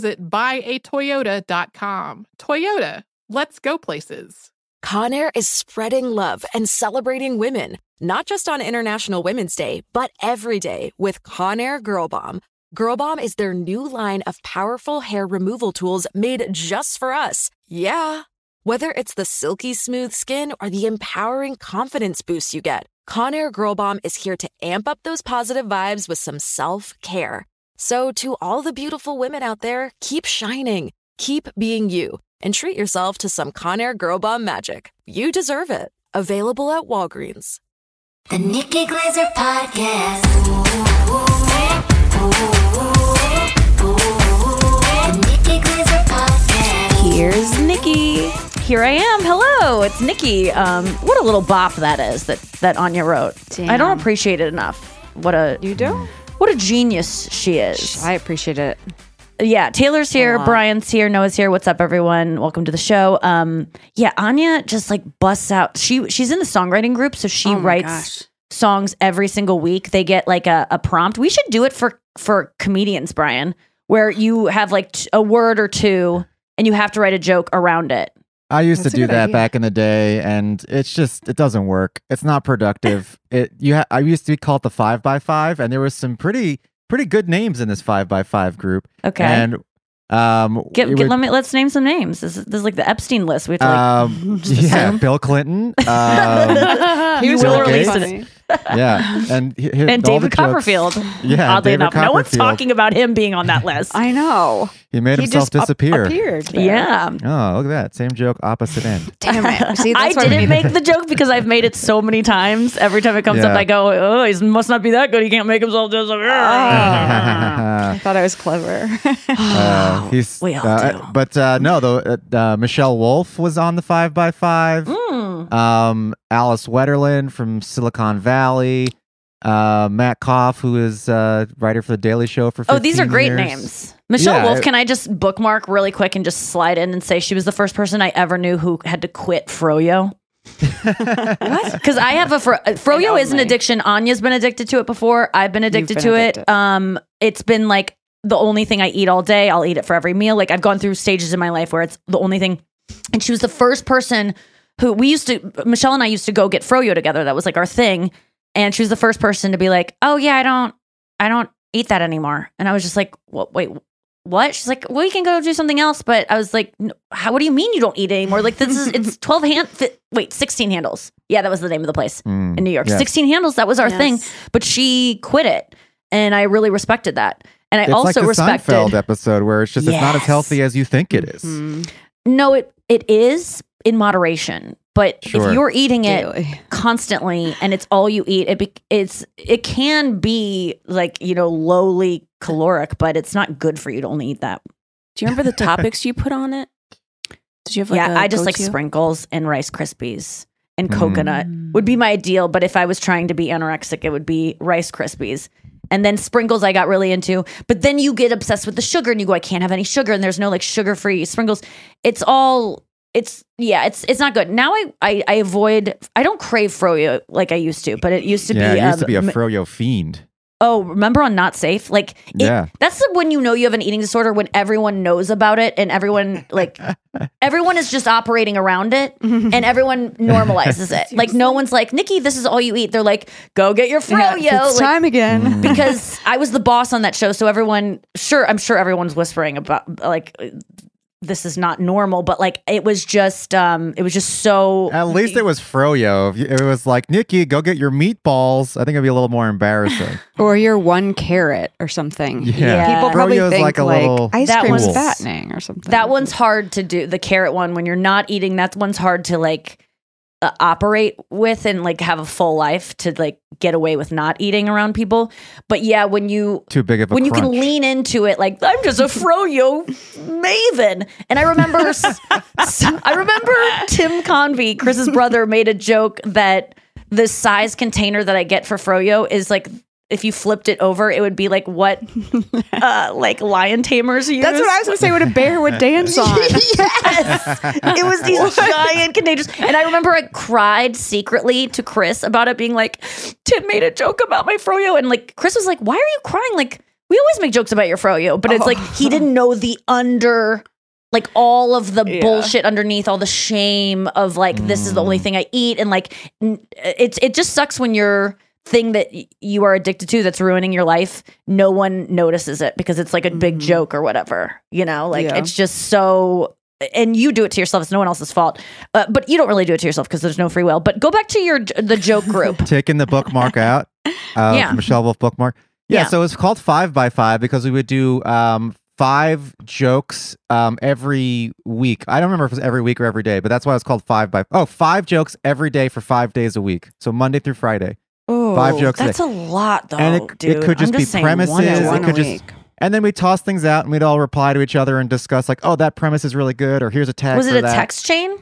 buyatoyota.com. Toyota, let's go places. Conair is spreading love and celebrating women, not just on International Women's Day, but every day with Conair Girl Bomb. Girl Bomb is their new line of powerful hair removal tools made just for us. Yeah. Whether it's the silky smooth skin or the empowering confidence boost you get, Conair Girl Bomb is here to amp up those positive vibes with some self care. So, to all the beautiful women out there, keep shining, keep being you, and treat yourself to some Conair Girl Bomb magic. You deserve it. Available at Walgreens. The Nikki Glaser Podcast. The Nikki Glaser Podcast. Here's Nikki. Here I am. Hello, it's Nikki. Um, what a little bop that is that that Anya wrote. I don't appreciate it enough. What a You do? What a genius she is. I appreciate it. yeah, Taylor's here. Brian's here, Noa's here. What's up, everyone? Welcome to the show. Um, yeah, Anya just like busts out. She she's in the songwriting group, so she Oh my writes gosh. songs every single week. They get like a, a prompt. We should do it for for comedians, Brian, where you have like t- a word or two, and you have to write a joke around it. I used That's to do that idea. back in the day, and it's just it doesn't work. It's not productive. it you ha- I used to be called the five by five, and there was some pretty pretty good names in this five by five group. Okay. And um, Get, get, would- let me let's name some names. This is, this is like the Epstein list. We have to like um, yeah. Bill Clinton. Um, you was will really release funny. it. yeah, and hi- hi- And all the David jokes- Copperfield. Yeah, Oddly David enough, no one's talking about him being on that list. I know. He made He himself just up- disappear. appeared. there. yeah. Oh, look at that! Same joke, opposite end. Damn it. See, I that's why didn't need- make the joke because I've made it so many times. Every time it comes up, I go, "Oh, he must not be that good. He can't make himself disappear." I thought I was clever. Uh, he's, we all uh, do. But uh, no, though uh, uh, Michelle Wolf was on the five by five. Mm. Um, Alice Wetterlund from Silicon Valley. Uh, Matt Koff, who is uh, writer for the Daily Show for. Oh, these are great years. names. Michelle Yeah, Wolf. it- Can I just bookmark really quick and just slide in and say she was the first person I ever knew who had to quit Froyo? what? Because I have a fro- uh, Froyo is an addiction. Anya's been addicted to it before. I've been addicted been to it. Um, it's been like the only thing I eat all day. I'll eat it for every meal. Like I've gone through stages in my life where it's the only thing. And she was the first person who we used to. Michelle and I used to go get Froyo together. That was like our thing. And she was the first person to be like, "Oh yeah, I don't, I don't eat that anymore." And I was just like, "What? Wait." What? She's like, well, you can go do something else. But I was like, how? What do you mean you don't eat anymore? Like this is it's twelve hand. Fi- wait, sixteen handles. Yeah, that was the name of the place Mm, in New York. yes. 16 handles, that was our thing. But she quit it. And I really respected that. And I It's also like the respected Seinfeld episode where it's just it's not as healthy as you think it is. Mm, No, it it is in moderation. But Sure. if you're eating it daily. constantly and it's all you eat, it be, it's it can be like, you know, lowly caloric, but it's not good for you to only eat that. Do you remember the topics you put on it? Did you have like yeah, a I just like go-to? sprinkles and Rice Krispies and Mm. coconut would be my ideal. But if I was trying to be anorexic, it would be Rice Krispies. And then sprinkles I got really into. But then you get obsessed with the sugar and you go, I can't have any sugar. And there's no like sugar free sprinkles. It's all it's yeah, it's it's not good. Now I, I I avoid I don't crave froyo like I used to, but it used to yeah, be it used um, to be a m- froyo fiend. oh, remember on Not Safe? Like, it- Yeah. that's when you know you have an eating disorder when everyone knows about it and everyone like everyone is just operating around it and everyone normalizes it. Like, no one's like, Nikki, this is all you eat. They're like, go get your Yeah, froyo. it's Like, time again. because I was the boss on that show, so everyone, sure, I'm sure everyone's whispering about like this is not normal, but like it was just, um, it was just so. At least it was Froyo. If it was like Nikki, go get your meatballs, I think it'd be a little more embarrassing. or you're one carrot or something. Yeah. People probably Froyo's think like like, a little ice That cream is one's- fattening or something. That one's hard to do. The carrot one, when you're not eating, that one's hard to like uh, operate with and like have a full life to like get away with not eating around people. But yeah, when you too big of a when you can lean into it like i'm just a froyo maven and i remember s- i remember tim Convy chris's brother made a joke that the size container that i get for froyo is like if you flipped it over it would be like what uh like lion tamers use That's what I was going to say. What a bear would dance on. yes. It was these giant containers. And I remember I cried secretly to Chris about it being like, Tim made a joke about my froyo. And like, Chris was like, why are you crying? Like, we always make jokes about your froyo. But it's like, he didn't know the under, like all of the Yeah. bullshit underneath, all the shame of like, this is the only thing I eat. And like, n- it's, it just sucks when you're, thing that y- you are addicted to that's ruining your life no one notices it because it's like a big joke or whatever you know like Yeah. it's just so and you do it to yourself it's no one else's fault uh, but you don't really do it to yourself because there's no free will but go back to your the joke group taking the bookmark out. Uh, Yeah. Michelle Wolf bookmark. Yeah, Yeah. so it's called five by five because we would do um, five jokes um, every week. I don't remember if it was every week or every day, but that's why it's called five by. Oh, five jokes every day for five days a week. So Monday through Friday. Five jokes a that's day. a lot though and it, it could I'm just, be premises. a it could just. And then we toss things out and we'd all reply to each other and discuss like, oh, that premise is really good, or here's a tag. was it a that. text chain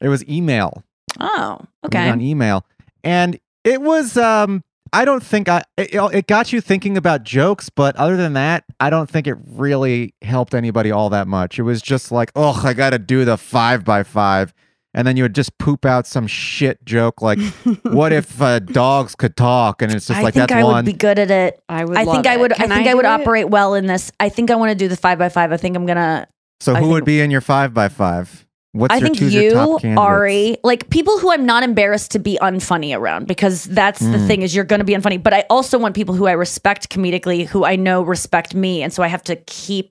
It was email. oh okay on email and it was um i don't think i it, it got you thinking about jokes but other than that i don't think it really helped anybody all that much it was just like oh i gotta do the five by five and then you would just poop out some shit joke like what if uh, dogs could talk and it's just i like think that's i one would be good at it I would. i think i it. would Can i think i, would operate well in this i think i want to do the five by five i think i'm gonna so I who would be in your five by five what's I your think choose your top you, candidates? Ari, like people who I'm not embarrassed to be unfunny around because that's the Mm. thing is you're going to be unfunny. But I also want people who I respect comedically, who I know respect me, and so I have to keep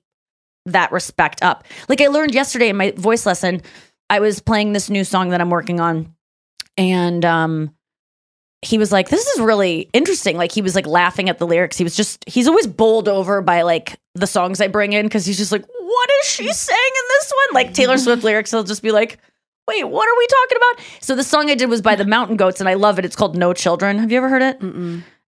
that respect up. Like I learned yesterday in my voice lesson, I was playing this new song that I'm working on, and um, he was like, "This is really interesting." Like he was like laughing at the lyrics. He was just he's always bowled over by like the songs I bring in because he's just like, "What is she saying in this one?" Like Taylor Swift lyrics, he'll just be like. Wait, what are we talking about? So the song I did was by the Mountain Goats, and I love it. It's called "No Children." Have you ever heard it?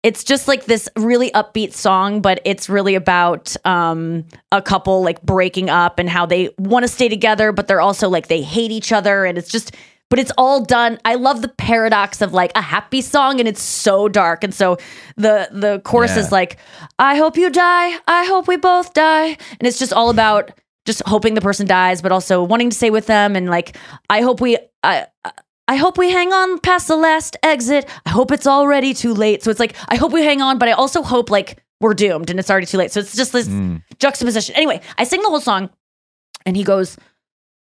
It's just like this really upbeat song, but it's really about um, a couple like breaking up and how they want to stay together, but they're also like they hate each other, and it's just. But it's all done. I love the paradox of like a happy song, and it's so dark. And so the the chorus Yeah. is like, "I hope you die. I hope we both die," and it's just all about just hoping the person dies, but also wanting to stay with them, and like, I hope we. I, I hope we hang on past the last exit. I hope it's already too late. So it's like, I hope we hang on, but I also hope like we're doomed and it's already too late. So it's just this Mm. juxtaposition. Anyway, I sing the whole song and he goes,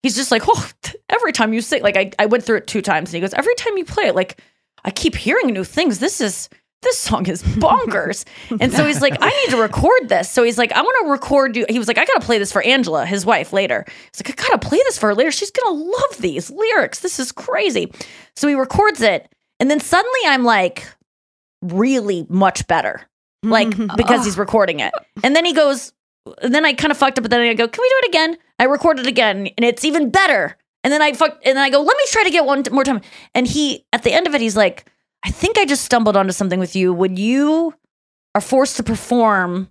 he's just like, oh, every time you sing, like I, I went through it two times and he goes, every time you play it, like I keep hearing new things. This is, this song is bonkers. and so he's like, I need to record this. So he's like, I want to record you. He was like, I got to play this for Angela, his wife, later. He's like, I got to play this for her later. She's going to love these lyrics. This is crazy. So he records it. And then suddenly I'm like, really much better. Like, because he's recording it. And then he goes, and then I kind of fucked up, but then I go, can we do it again? I record it again and it's even better. And then I fuck, and then I go, let me try to get one more time. And he, at the end of it, he's like, I think I just stumbled onto something with you. When you are forced to perform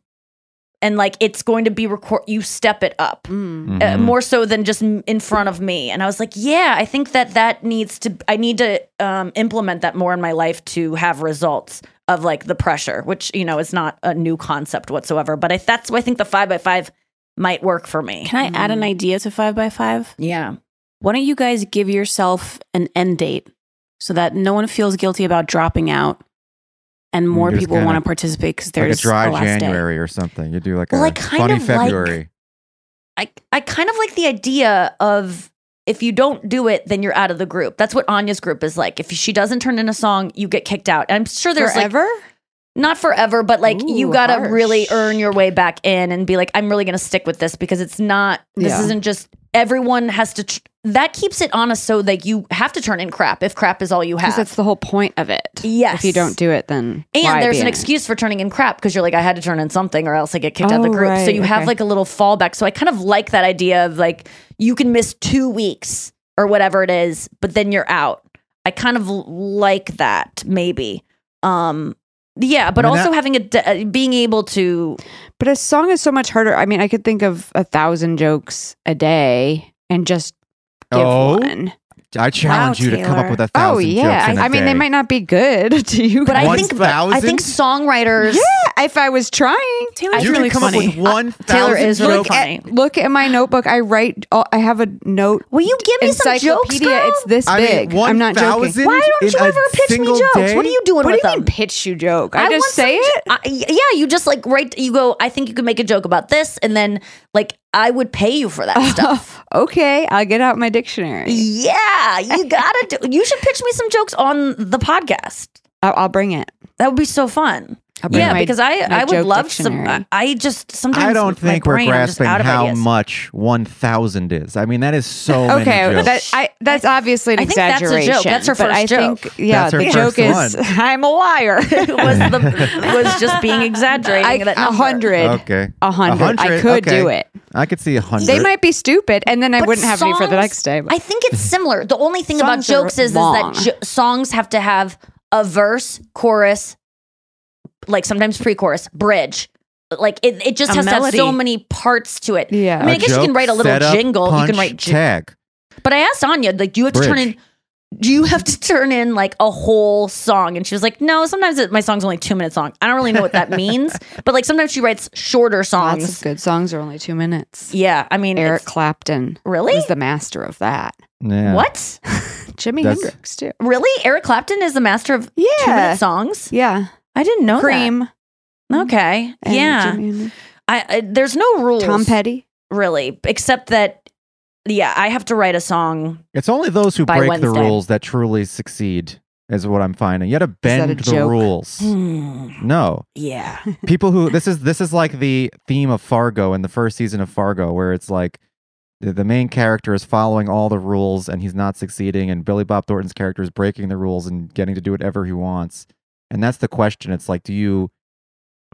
and like it's going to be record, you step it up uh, Mhm. more so than just in front of me. And I was like, yeah, I think that that needs to, I need to um, implement that more in my life to have results of like the pressure, which, you know, is not a new concept whatsoever. But I, that's why I think the five by five might work for me. Can I add an idea to five by five? Yeah. Why don't you guys give yourself an end date so that no one feels guilty about dropping out? and mm, more people want to participate because like there's a dry a last day. January or something. You do like Well, a I kind funny of like- February. I I kind of like the idea of if you don't do it, then you're out of the group. That's what Anya's group is like. If she doesn't turn in a song, you get kicked out. And I'm sure there's like not forever, but like you gotta harsh. really earn your way back in and be like, I'm really gonna stick with this because it's not. This Yeah. isn't just everyone has to. Tr- that keeps it honest, so like you have to turn in crap if crap is all you have Because that's the whole point of it. Yes. If you don't do it, then And why there's be an in it? excuse for turning in crap because you're like, I had to turn in something or else I get kicked out of the Oh, group. so right, you have okay. like a little fallback. So I kind of like that idea of like, you can miss two weeks or whatever it is, but then you're out. I kind of like that maybe. Um, yeah, but I mean, also that- having a uh, being able to, But a song is so much harder. I mean, I could think of a thousand jokes a day and just give Oh, one. I challenge you to come up with a Oh thousand yeah. jokes in a I mean, they might not be good to you. but I One think, I think songwriters, yeah, if I was trying. Taylor's You really can come funny. up with uh, one Taylor thousand is really jokes. funny. Look at my notebook. I write. all- I have a note. will you give me some jokes, girl? It's this I big. mean, one I'm not joking. thousand Why don't you a ever pitch me jokes? day? What are you doing What do with you them? mean pitch you joke? I, want just say it. I- yeah, you just like write. You go. I think you could make a joke about this, and then like I would pay you for that stuff. okay, I'll get out my dictionary. Yeah, you gotta do. You should pitch me some jokes on the podcast. I'll, I'll bring it. That would be so fun. I'll bring Yeah, my- because I I would love some. dictionary. I, I just sometimes I don't think we're brain, grasping how ideas. much one thousand is. I mean, that is so Okay, many jokes. that, I, that's obviously an I think that's a joke. exaggeration. That's her but I first joke. think, yeah, That's her the joke first is I'm a liar. was the was just being exaggerating. I, a hundred. okay, A hundred. I hundred, could okay. do it. I could see a hundred. They might be stupid, and then I But wouldn't have any for the next day. but- I think it's similar. The only thing about jokes is, is that songs have to have a verse, chorus, like sometimes pre-chorus, bridge. Like it, it just A has to have so many parts to it. Yeah. I mean, I A guess you can joke, write a little setup, jingle. You punch, can write, jing- tag. but I asked Anya, like, do you have to turn Bridge. in? Do you have to turn in like a whole song? And she was like, no. Sometimes it, my song's only two minutes long. I don't really know what that means, but like sometimes she writes shorter songs. Lots of good songs are only two minutes. Yeah, I mean, Eric it's- Clapton Really? was the master of that. Yeah. what? Jimi That's- Hendrix too. Really? Eric Clapton is the master of Yeah. two-minute songs. Yeah, I didn't know Cream. that. Okay, and yeah. Jimi I, I there's no rules. Tom Petty. really, except that yeah, I have to write a song. It's only those who break Wednesday. the rules that truly succeed, is what I'm finding. You got to bend the joke? rules. Hmm. No, Yeah. people who this is this is like the theme of Fargo in the first season of Fargo, where it's like the, the main character is following all the rules and he's not succeeding, and Billy Bob Thornton's character is breaking the rules and getting to do whatever he wants. And that's the question. It's like, do you,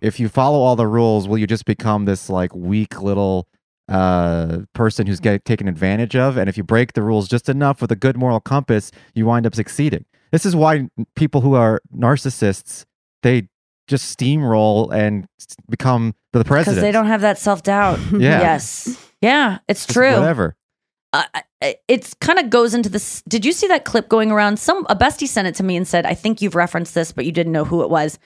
if you follow all the rules, will you just become this like weak little uh person who's get taken advantage of and if you break the rules just enough with a good moral compass you wind up succeeding this is why people who are narcissists they just steamroll and become the president Because they don't have that self doubt. Yeah. Yes. Yeah, it's Just true. whatever uh, it's kind of goes into this. Did you see that clip going around? Some a bestie sent it to me and said, "I think you've referenced this, but you didn't know who it was."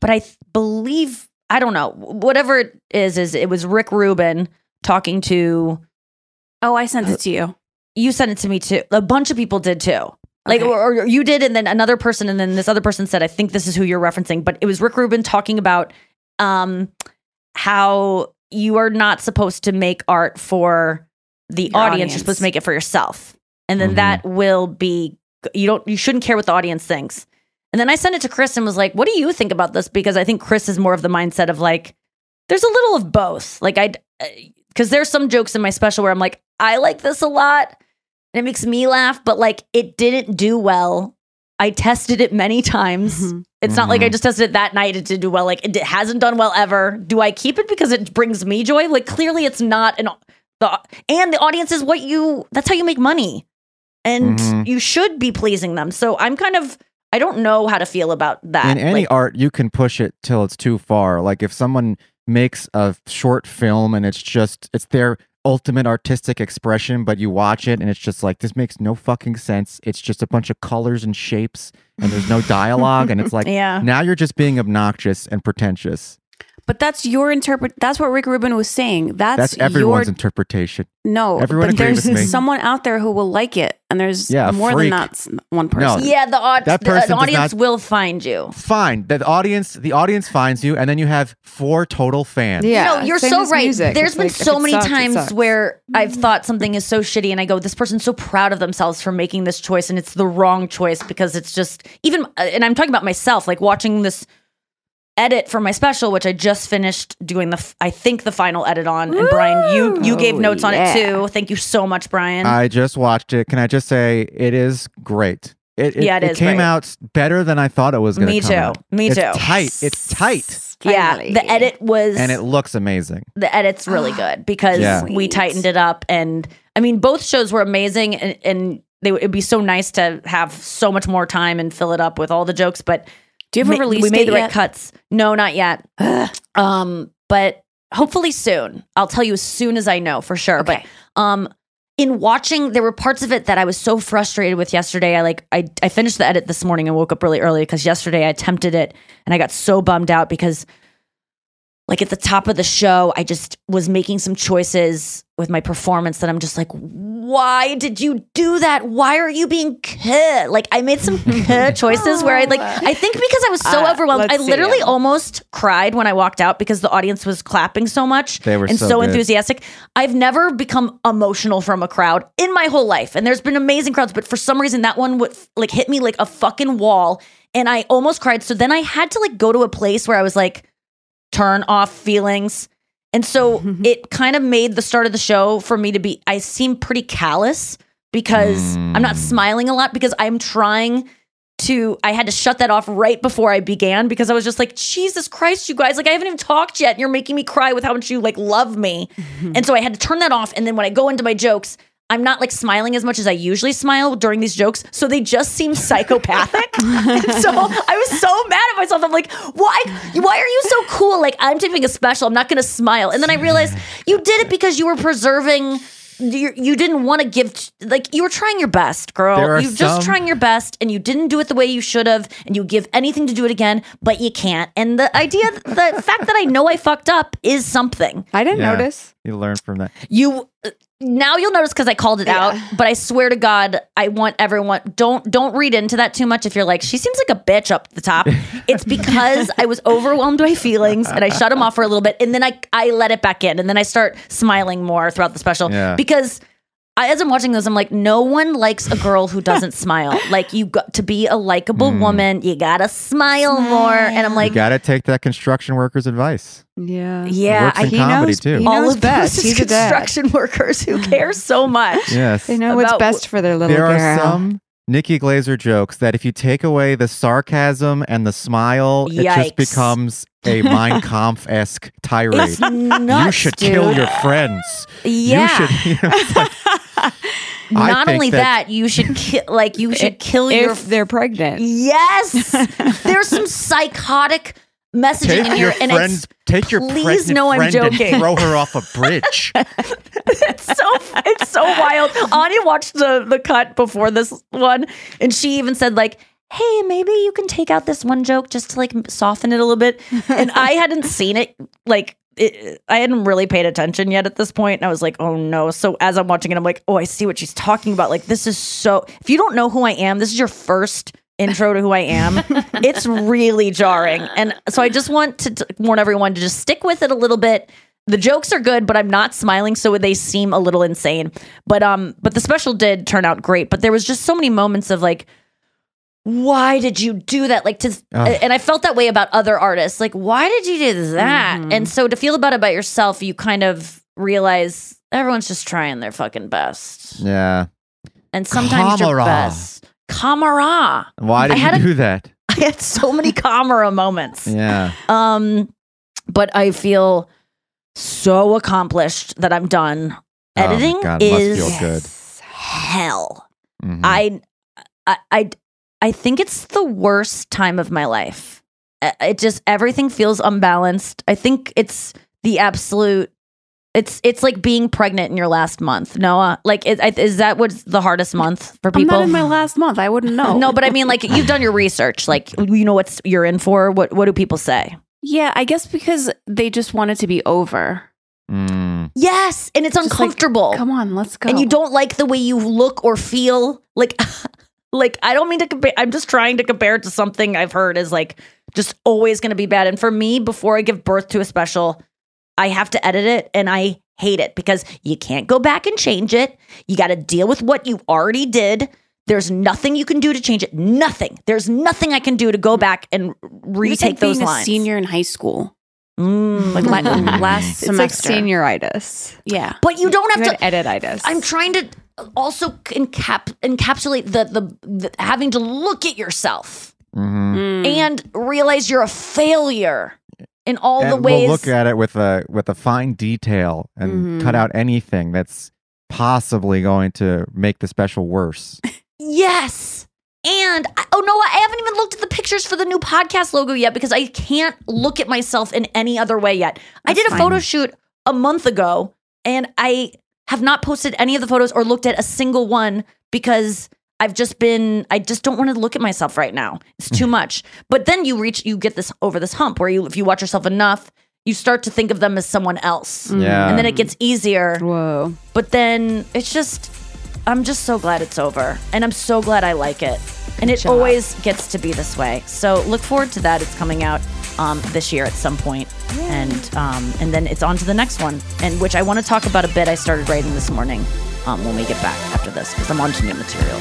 But I th- believe I don't know whatever it is. Is it was Rick Rubin talking to Oh, I sent it to you. you? Sent it to me too. A bunch of people did too. Like Okay. or, or you did, and then another person, and then this other person said, "I think this is who you're referencing." But it was Rick Rubin talking about um how you are not supposed to make art for the audience. audience. You're supposed to make it for yourself, and then Mhm. that will be you don't you shouldn't care what the audience thinks. And then I sent it to Chris and was like, "What do you think about this?" Because I think Chris is more of the mindset of like, there's a little of both. Like I, because there's some jokes in my special where I'm like, I like this a lot, and it makes me laugh, but like it didn't do well. I tested it many times. Mhm. It's not like I Mhm. just tested it that night. It did do well. Like it hasn't done well ever. Do I keep it because it brings me joy? Like clearly, it's not an the and the audience is what you. That's how you make money, and Mhm. you should be pleasing them. So I'm kind of. I don't know how to feel about that. in any Like, art you can push it till it's too far like if someone makes a short film and it's just it's their ultimate artistic expression but you watch it and it's just like this makes no fucking sense it's just a bunch of colors and shapes and there's no dialogue and it's like yeah. now you're just being obnoxious and pretentious But that's your interpret. That's what Rick Rubin was saying. That's, That's everyone's your interpretation. no. everyone but there's someone out there who will like it, and there's Yeah, more freak. than that one person. No. Yeah, the, aud- That person the does audience not- will find you. Fine. The audience, the audience finds you, and then you have four total fans. Yeah, no, you're same so right. music. There's It's been like, so many sucks, times where I've thought something is so shitty, and I go, "This person's so proud of themselves for making this choice, and it's the wrong choice because it's just even." uh, And I'm talking about myself, like watching this edit for my special, which I just finished doing the, f- I think the final edit on. And Brian, you you gave Ooh, notes on it too. Thank you so much, Brian. I just watched it. Can I just say it is great? It, it, Yeah, it is came great. out better than I thought it was going to Me come too. out. Me it's too. Tight. It's tight, yeah, the edit was and it looks amazing. the edit's really good because Yeah. we tightened it up and i mean both shows were amazing and, and they, it'd be so nice to have so much more time and fill it up with all the jokes but Do you have a release we made the right cuts. No not yet. Um but hopefully soon. I'll tell you as soon as i know for sure. Okay. but um in watching there were parts of it that i was so frustrated with yesterday. I like i, I finished the edit this morning and woke up really early because yesterday i attempted it and i got so bummed out because like at the top of the show, I just was making some choices with my performance that I'm just like, why did you do that? Why are you being? Like I made some choices where I like I think because I was so Uh, overwhelmed, I literally almost cried when I walked out because the audience was clapping so much They were and so so, enthusiastic. I've never become emotional from a crowd in my whole life, and there's been amazing crowds, but for some reason that one would like hit me like a fucking wall, and I almost cried. So then I had to like go to a place where I was like turn off feelings. And so it kind of made the start of the show for me to be, I seem pretty callous because I'm not Mm. smiling a lot because I'm trying to, I had to shut that off right before I began because I was just like, Jesus Christ, you guys, like I haven't even talked yet and you're making me cry with how much you like love me. and so I had to turn that off. And then when I go into my jokes, I'm not like smiling as much as I usually smile during these jokes. So they just seem psychopathic. So I was so mad at myself. I'm like, why? Why are you so cool? Like I'm taping a special. I'm not going to smile. And then I realized you did it because you were preserving. You, you didn't want to give like you were trying your best, girl. you're You just trying your best, and you didn't do it the way you should have, and you give anything to do it again, but you can't. And the idea, the fact that I know I fucked up is something. I didn't Yeah. notice. You learn from that. You now you'll notice because I called it out, but I swear to God, I want everyone don't don't read into that too much. If you're like, she seems like a bitch up the top, it's because I was overwhelmed by feelings and I shut them off for a little bit, and then I I let it back in, and then I start smiling more throughout the special Yeah. because. I, as I'm watching this, I'm like, no one likes a girl who doesn't smile. Like, you got to be a likable hmm. woman, you gotta smile, more. And I'm like, You got to take that construction worker's advice. Yeah. yeah, Works I in he comedy knows- too. he all knows of best. those He's construction workers who care so much. Yes. They know what's best for their little there girl. are some Nikki Glaser jokes that if you take away the sarcasm and the smile, it just becomes a Mein Kampf esque tirade. Nuts, you should dude. kill your friends. Yeah. You should. You know, it's like- I Not only that- that, you should kill. Like you should kill your. if they're pregnant. yes, there's some psychotic messaging take in your here, and friends. it's Take your please pregnant know I'm friend joking. and throw her off a bridge. it's so it's so wild. Anya watched the the cut before this one, and she even said like. Hey, maybe you can take out this one joke just to like soften it a little bit. And I hadn't seen it like it, I hadn't really paid attention yet at this point, and I was like, "Oh no!" So as I'm watching it, I'm like, "Oh, I see what she's talking about." Like this is so. If you don't know who I am, this is your first intro to who I am. it's really jarring, and so I just want to t- warn everyone to just stick with it a little bit. The jokes are good, but I'm not smiling, so they seem a little insane. But um, but the special did turn out great. But there was just so many moments of like, why did you do that? Like to, Ugh. and I felt that way about other artists. Like, why did you do that? And so to feel about it about yourself, you kind of realize everyone's just trying their fucking best, Yeah. and sometimes your best. Camera. Why I did had you a- do that? I had so many camera moments. Yeah. Um, but I feel so accomplished that I'm done. Oh Editing God, it must is feel good. hell. Mhm. I, I, I, I think it's the worst time of my life. It just everything feels unbalanced. I think it's the absolute. It's it's like being pregnant in your last month, Noa. Like, is, is that what's the hardest month for I'm people? not in my last month. I wouldn't know. no, but I mean, like you've done your research. Like you know what's you're in for. What what do people say? Yeah, I guess because they just want it to be over. Mm. Yes, and it's Just like, uncomfortable. Come on, let's go. and you don't like the way you look or feel like like i don't mean to compare i'm just trying to compare it to something i've heard is like just always going to be bad and for me before i give birth to a special i have to edit it and i hate it because you can't go back and change it you got to deal with what you already did there's nothing you can do to change it nothing there's nothing i can do to go back and retake like being those a lines senior in high school, Mm. like la- last It's like semester. senioritis. Yeah. but you don't have Good to edititis. I'm trying to also encap encapsulate the, the the having to look at yourself hmm Mm. and realize you're a failure in all and the ways. we'll look at it with a with a fine detail and Mhm. cut out anything that's possibly going to make the special worse. yes. And I, oh no, I haven't even looked at the pictures for the new podcast logo yet because I can't look at myself in any other way yet. I did a fine. photo shoot a month ago and I have not posted any of the photos or looked at a single one because I've just been I just don't want to look at myself right now. It's too mm-hmm. much. But then you reach you get this over this hump where you if you watch yourself enough, you start to think of them as someone else. Mm. Yeah. And then it gets easier. Whoa. But then it's just, I'm just so glad it's over. And I'm so glad I like it. And it job. always gets to be this way. So look forward to that. It's coming out um, this year at some point. And um, and then it's on to the next one, and which I want to talk about a bit I started writing this morning um, when we get back after this, because I'm on to new material.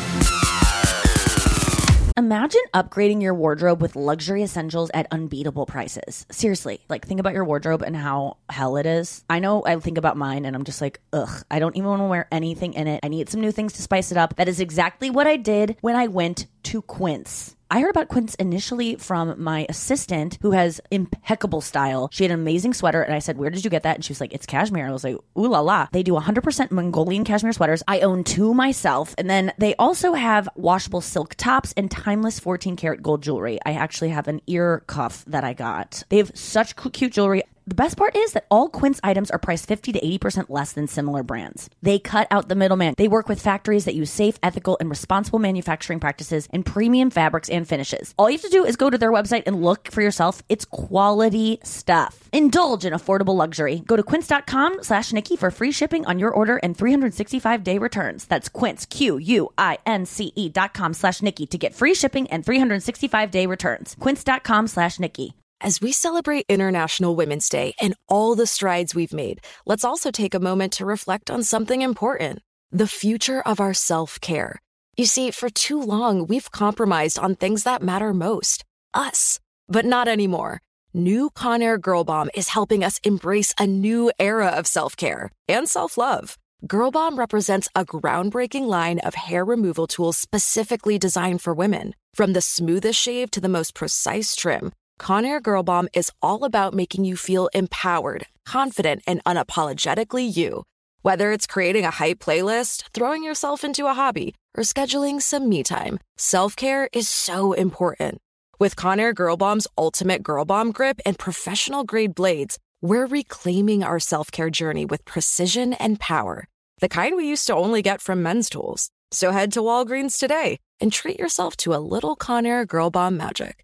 Imagine upgrading your wardrobe with luxury essentials at unbeatable prices. Seriously, like think about your wardrobe and how hell it is. I know I think about mine and I'm just like, ugh, I don't even want to wear anything in it. I need some new things to spice it up. That is exactly what I did when I went to Quince. I heard about Quince initially from my assistant who has impeccable style. She had an amazing sweater, and I said, Where did you get that? And she was like, It's cashmere. I was like, Ooh la la. They do 100% Mongolian cashmere sweaters. I own two myself. And then they also have washable silk tops and timeless 14 karat gold jewelry. I actually have an ear cuff that I got. They have such cute jewelry. The best part is that all Quince items are priced 50 to 80% less than similar brands. They cut out the middleman. They work with factories that use safe, ethical, and responsible manufacturing practices and premium fabrics and finishes. All you have to do is go to their website and look for yourself. It's quality stuff. Indulge in affordable luxury. Go to quince.com slash Nikki for free shipping on your order and 365 day returns. That's quince, Q-U-I-N-C-E dot com slash Nikki to get free shipping and 365 day returns. Quince.com slash Nikki. As we celebrate International Women's Day and all the strides we've made, let's also take a moment to reflect on something important the future of our self care. You see, for too long, we've compromised on things that matter most us. But not anymore. New Conair Girl Bomb is helping us embrace a new era of self care and self love. Girl Bomb represents a groundbreaking line of hair removal tools specifically designed for women. From the smoothest shave to the most precise trim, Conair Girl Bomb is all about making you feel empowered, confident, and unapologetically you. Whether it's creating a hype playlist, throwing yourself into a hobby, or scheduling some me time, self care is so important. With Conair Girl Bomb's ultimate Girl Bomb grip and professional grade blades, we're reclaiming our self care journey with precision and power. The kind we used to only get from men's tools. So head to Walgreens today and treat yourself to a little Conair Girl Bomb magic.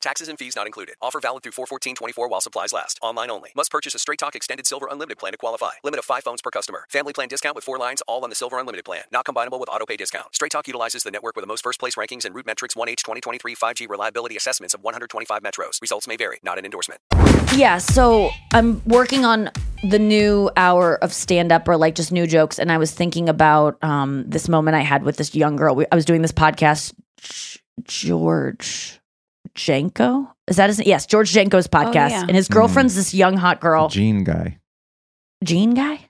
Taxes and fees not included. Offer valid through 41424 while supplies last. Online only. Must purchase a Straight Talk Extended Silver Unlimited plan to qualify. Limit of 5 phones per customer. Family plan discount with 4 lines all on the Silver Unlimited plan. Not combinable with auto pay discount. Straight Talk utilizes the network with the most first place rankings and RootMetrics 1H 2023 5G reliability assessments of 125 metros. Results may vary. Not an endorsement. Yeah, so I'm working on the new hour of stand up or like just new jokes. And I was thinking about um, this moment I had with this young girl. I was doing this podcast, George Janko. Is that his Yes, George Janko's podcast. yeah. And his girlfriend's this young hot girl. Gene guy. Jean guy.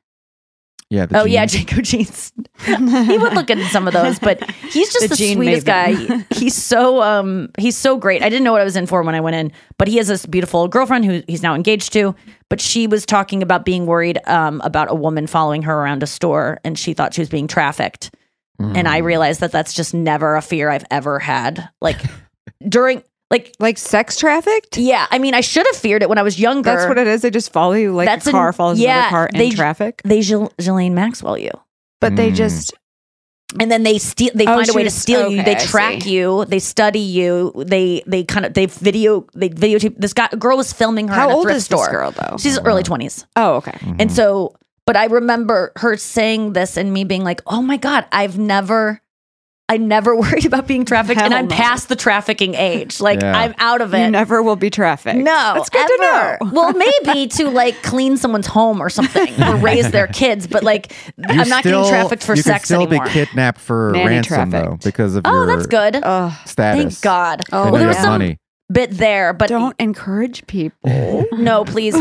Yeah. the Oh yeah, jeans. Janko jeans. he would look good in some of those, but he's just The the, Gene sweetest guy. He's so um he's so great. I didn't know what I was in for when I went in, but he has this beautiful girlfriend who he's now engaged to. But she was talking about being worried um about a woman following her around a store, and she thought she was being trafficked. And I realized that that's just never a fear I've ever had. Like during like like sex trafficked. yeah, I mean I should have feared it when I was younger. That's what it is. They just follow you like That's a an- car follows yeah, another car in they- traffic. they Ghill- Ghislaine Maxwell you. But they Mm. just and then they steal they Oh, find a she way to was- steal you okay, they I track see. you they study you they they kind of they video they videotape this guy girl was filming her how in a old thrift is store this girl though? she's early 20s oh, okay. Mm-hmm. and so but i remember her saying this and me being like oh my god i've never I never worried about being trafficked, and I'm no. past the trafficking age. Like Yeah. I'm out of it. You never will be trafficked. No, that's good ever. to know. well, maybe to like clean someone's home or something, or raise their kids. But like, You I'm not still- getting trafficked for you sex can still anymore. be kidnapped for Nanny ransom though because of oh, your that's good. Status. Thank God. Oh, well, know there you was have some money. Bit there, but don't encourage people. no, please,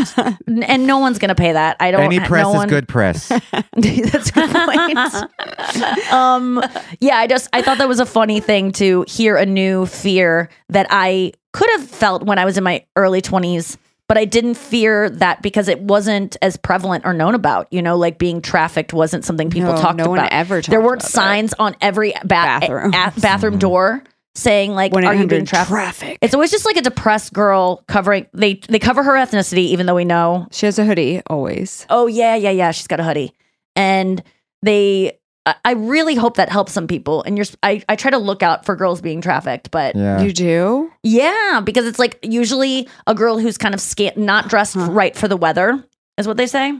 N- and no one's gonna pay that. I don't. Any press no is one, good press. That's a good point. um, yeah, I just I thought that was a funny thing to hear a new fear that I could have felt when I was in my early twenties, but I didn't fear that because it wasn't as prevalent or known about. You know, like being trafficked wasn't something people No, talked no one about. ever there weren't about it. signs on every ba- Bathroom. a- bathroom door saying like, "Are you being 1-800 trafficked?" traffic. It's always just like a depressed girl covering. They they cover her ethnicity, even though we know She has a hoodie always. oh yeah yeah yeah she's got a hoodie and they I- i really hope that helps some people and you're I, I try to look out for girls being trafficked but yeah. Yeah. You do? Yeah, because it's like usually a girl who's kind of sca- not dressed Huh. right for the weather is what they say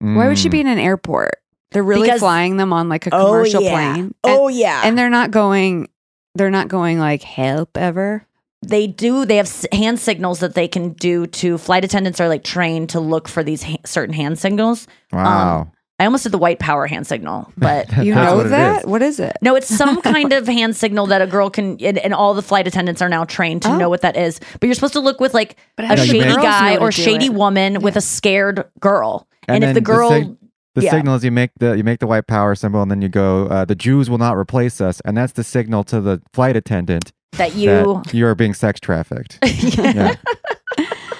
Why would she Mm. be in an airport? They're really Because- flying them on like a commercial yeah. plane. And, oh yeah and they're not going they're not going like help ever. they do they have s- hand signals that they can do to flight attendants are like trained to look for these ha- certain hand signals um, Wow. i almost did the white power hand signal but You know what that? is. What is it? No, it's some kind of hand signal that a girl can, and, and all the flight attendants are now trained to Oh. know what that is. But you're supposed to look with like a shady guy or shady it? woman with a scared girl. And, if the girl, sig- the yeah. signal is you make the you make the white power symbol and then you go uh, the Jews will not replace us and that's the signal to the flight attendant that you, that you are being sex trafficked. yeah.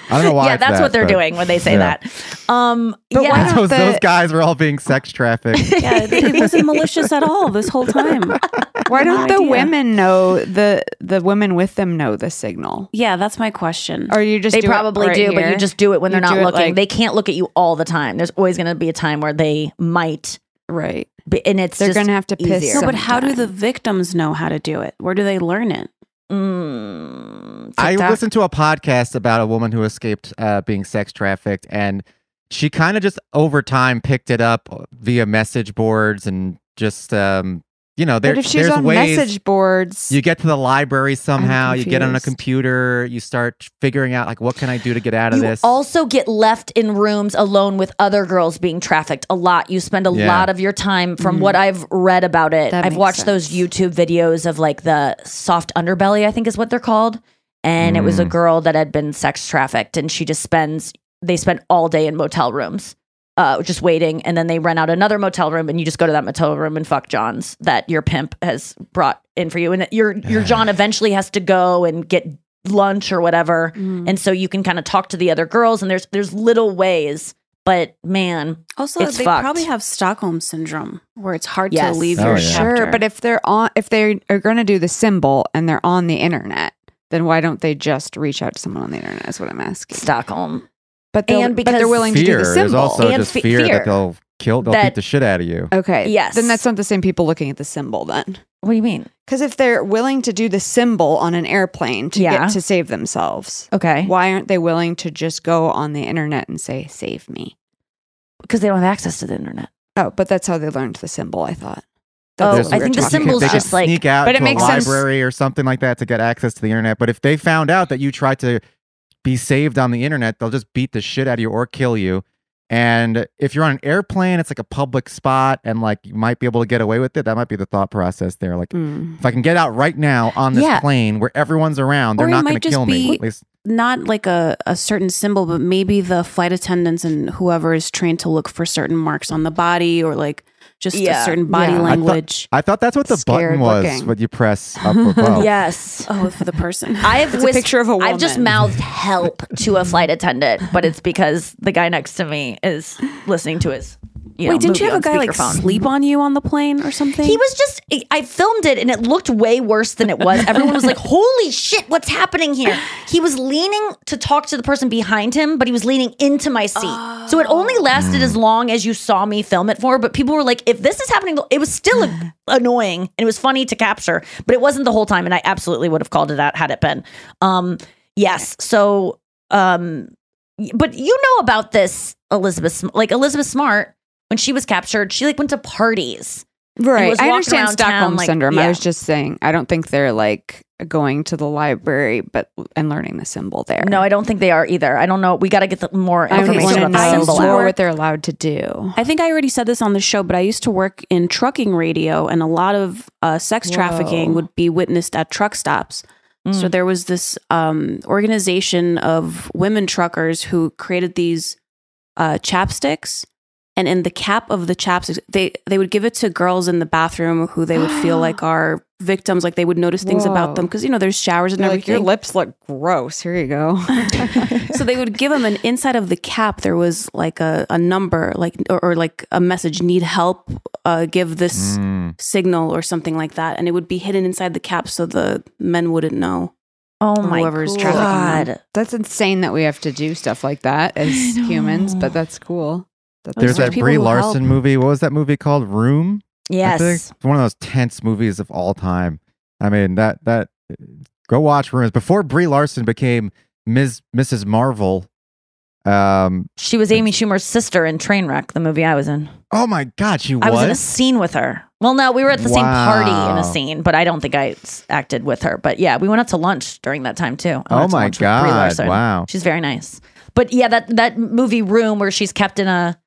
I don't know why. yeah, that's that, what they're but- doing when they say yeah. that. Um, But yeah, why don't those, the- those guys were all being sex trafficked. Yeah, it, it wasn't malicious at all this whole time. Why don't the idea. women know the the women with them know the signal? Yeah, that's my question. Or you just they do it probably right do, but you just do it when You they're not looking. like- they can't look at you all the time. There's always going to be a time where they might, right. be, and it's They're gonna have to piss easier. no, but how do the victims know how to do it? Where do they learn it? Mm, I listened to a podcast about a woman who escaped uh, being sex trafficked, and she kind of just over time picked it up via message boards and just um, you know, there, but if she's there's on ways message boards, you get to the library somehow, you get on a computer, you start figuring out like what can I do to get out of this. you this. also get left in rooms alone with other girls being trafficked a lot. You spend a Yeah. lot of your time, from Mhm. what I've read about it. That I've makes watched those. YouTube videos of like the soft underbelly, I think is what they're called. And it was a Mm. girl that had been sex trafficked, and she just spends, they spent all day in motel rooms. Uh, just waiting, and then they rent out another motel room, and you just go to that motel room and fuck Johns that your pimp has brought in for you, and your your John eventually has to go and get lunch or whatever, Mm. and so you can kind of talk to the other girls and there's there's little ways but man Also, It's they fucked. probably have Stockholm syndrome, where it's hard Yes. to leave Oh, your yeah. sure. But if they're on, if they are going to do the symbol and they're on the internet, then why don't they just reach out to someone on the internet? Is what I'm asking. stockholm But they'll- And but they're because- willing to do fear. the There's symbol. also And just fe- fear, fear. that they'll kill, they'll That- beat the shit out of you. okay. Yes. Then that's not the same people looking at the symbol. Then, what do you mean because if they're willing to do the symbol on an airplane to Yeah. get to save themselves, okay why aren't they willing to just go on the internet and say "save me"? because they don't have access to the internet Oh, but that's how they learned the symbol. I thought. Oh, That's what I think the talking symbol's they about. could just like- sneak out But it to makes a sense- library or something like that to get access to the internet. But if they found out that you tried to be saved on the internet, they'll just beat the shit out of you or kill you. And if you're on an airplane, it's like a public spot, and like you might be able to get away with it. That might be the thought process there. Like, Mm. if I can get out right now on this Yeah. plane where everyone's around, they're Or not going to kill me. At least not like a, a certain symbol, but maybe the flight attendants and whoever is trained to look for certain marks on the body or like just Yeah. a certain body Yeah. I thought- language. I thought that's what the button was. looking. What you press up above. Yes. oh, for the person. I've It's a whis- picture of a I've just mouthed help to a flight attendant, but it's because the guy next to me is listening to his. You know, Wait, didn't you have a guy like speakerphone. sleep on you on the plane or something? He was just, I filmed it and it looked way worse than it was. Everyone was like, holy shit, what's happening here? He was leaning to talk to the person behind him, but he was leaning into my seat. So it only lasted as long as you saw me film it for. But people were like, if this is happening, it was still annoying and it was funny to capture, but it wasn't the whole time. And I absolutely would have called it out had it been. Um, yes. So, um, but you know about this, Elizabeth, like Elizabeth Smart. When she was captured, she like went to parties. Right. I walking understand Stockholm town, like- syndrome. yeah. I was just saying, I don't think they're like going to the library, but and learning the symbol there. No, I don't think they are either. I don't know. We got to get the more I information want to about the know symbol. to more what they're allowed to do. I think I already said this on the show, but I used to work in trucking radio, and a lot of uh, sex trafficking would be witnessed at truck stops. So Mm. there was this um, organization of women truckers who created these uh, chapsticks, and in the cap of the chapsticks, they they would give it to girls in the bathroom who they would feel like are victims. Like they would notice things about them because you know there's showers and They're like, everything. your lips look gross. Here you go. so they would give them an inside of the cap there was like a, a number like or, or like a message need help uh, give this Mm. signal or something like that and it would be hidden inside the cap so the men wouldn't know Oh my whoever's god! trafficking them. that's insane that we have to do stuff like that as humans, but that's cool. There's that Brie Larson movie. What was that movie called? Room. Yes. It's one of those tense movies of all time. I mean that that go watch Rooms before Brie Larson became Ms. Mrs. Marvel. Um. She was Amy Schumer's sister in Trainwreck, the movie I was in. Oh my God, she I was in a scene with her. Well, no, we were at the same party in a scene, but I don't think I acted with her. But yeah, we went out to lunch during that time too. Oh my God, Larson. wow. she's very nice. But yeah, that that movie Room where she's kept in a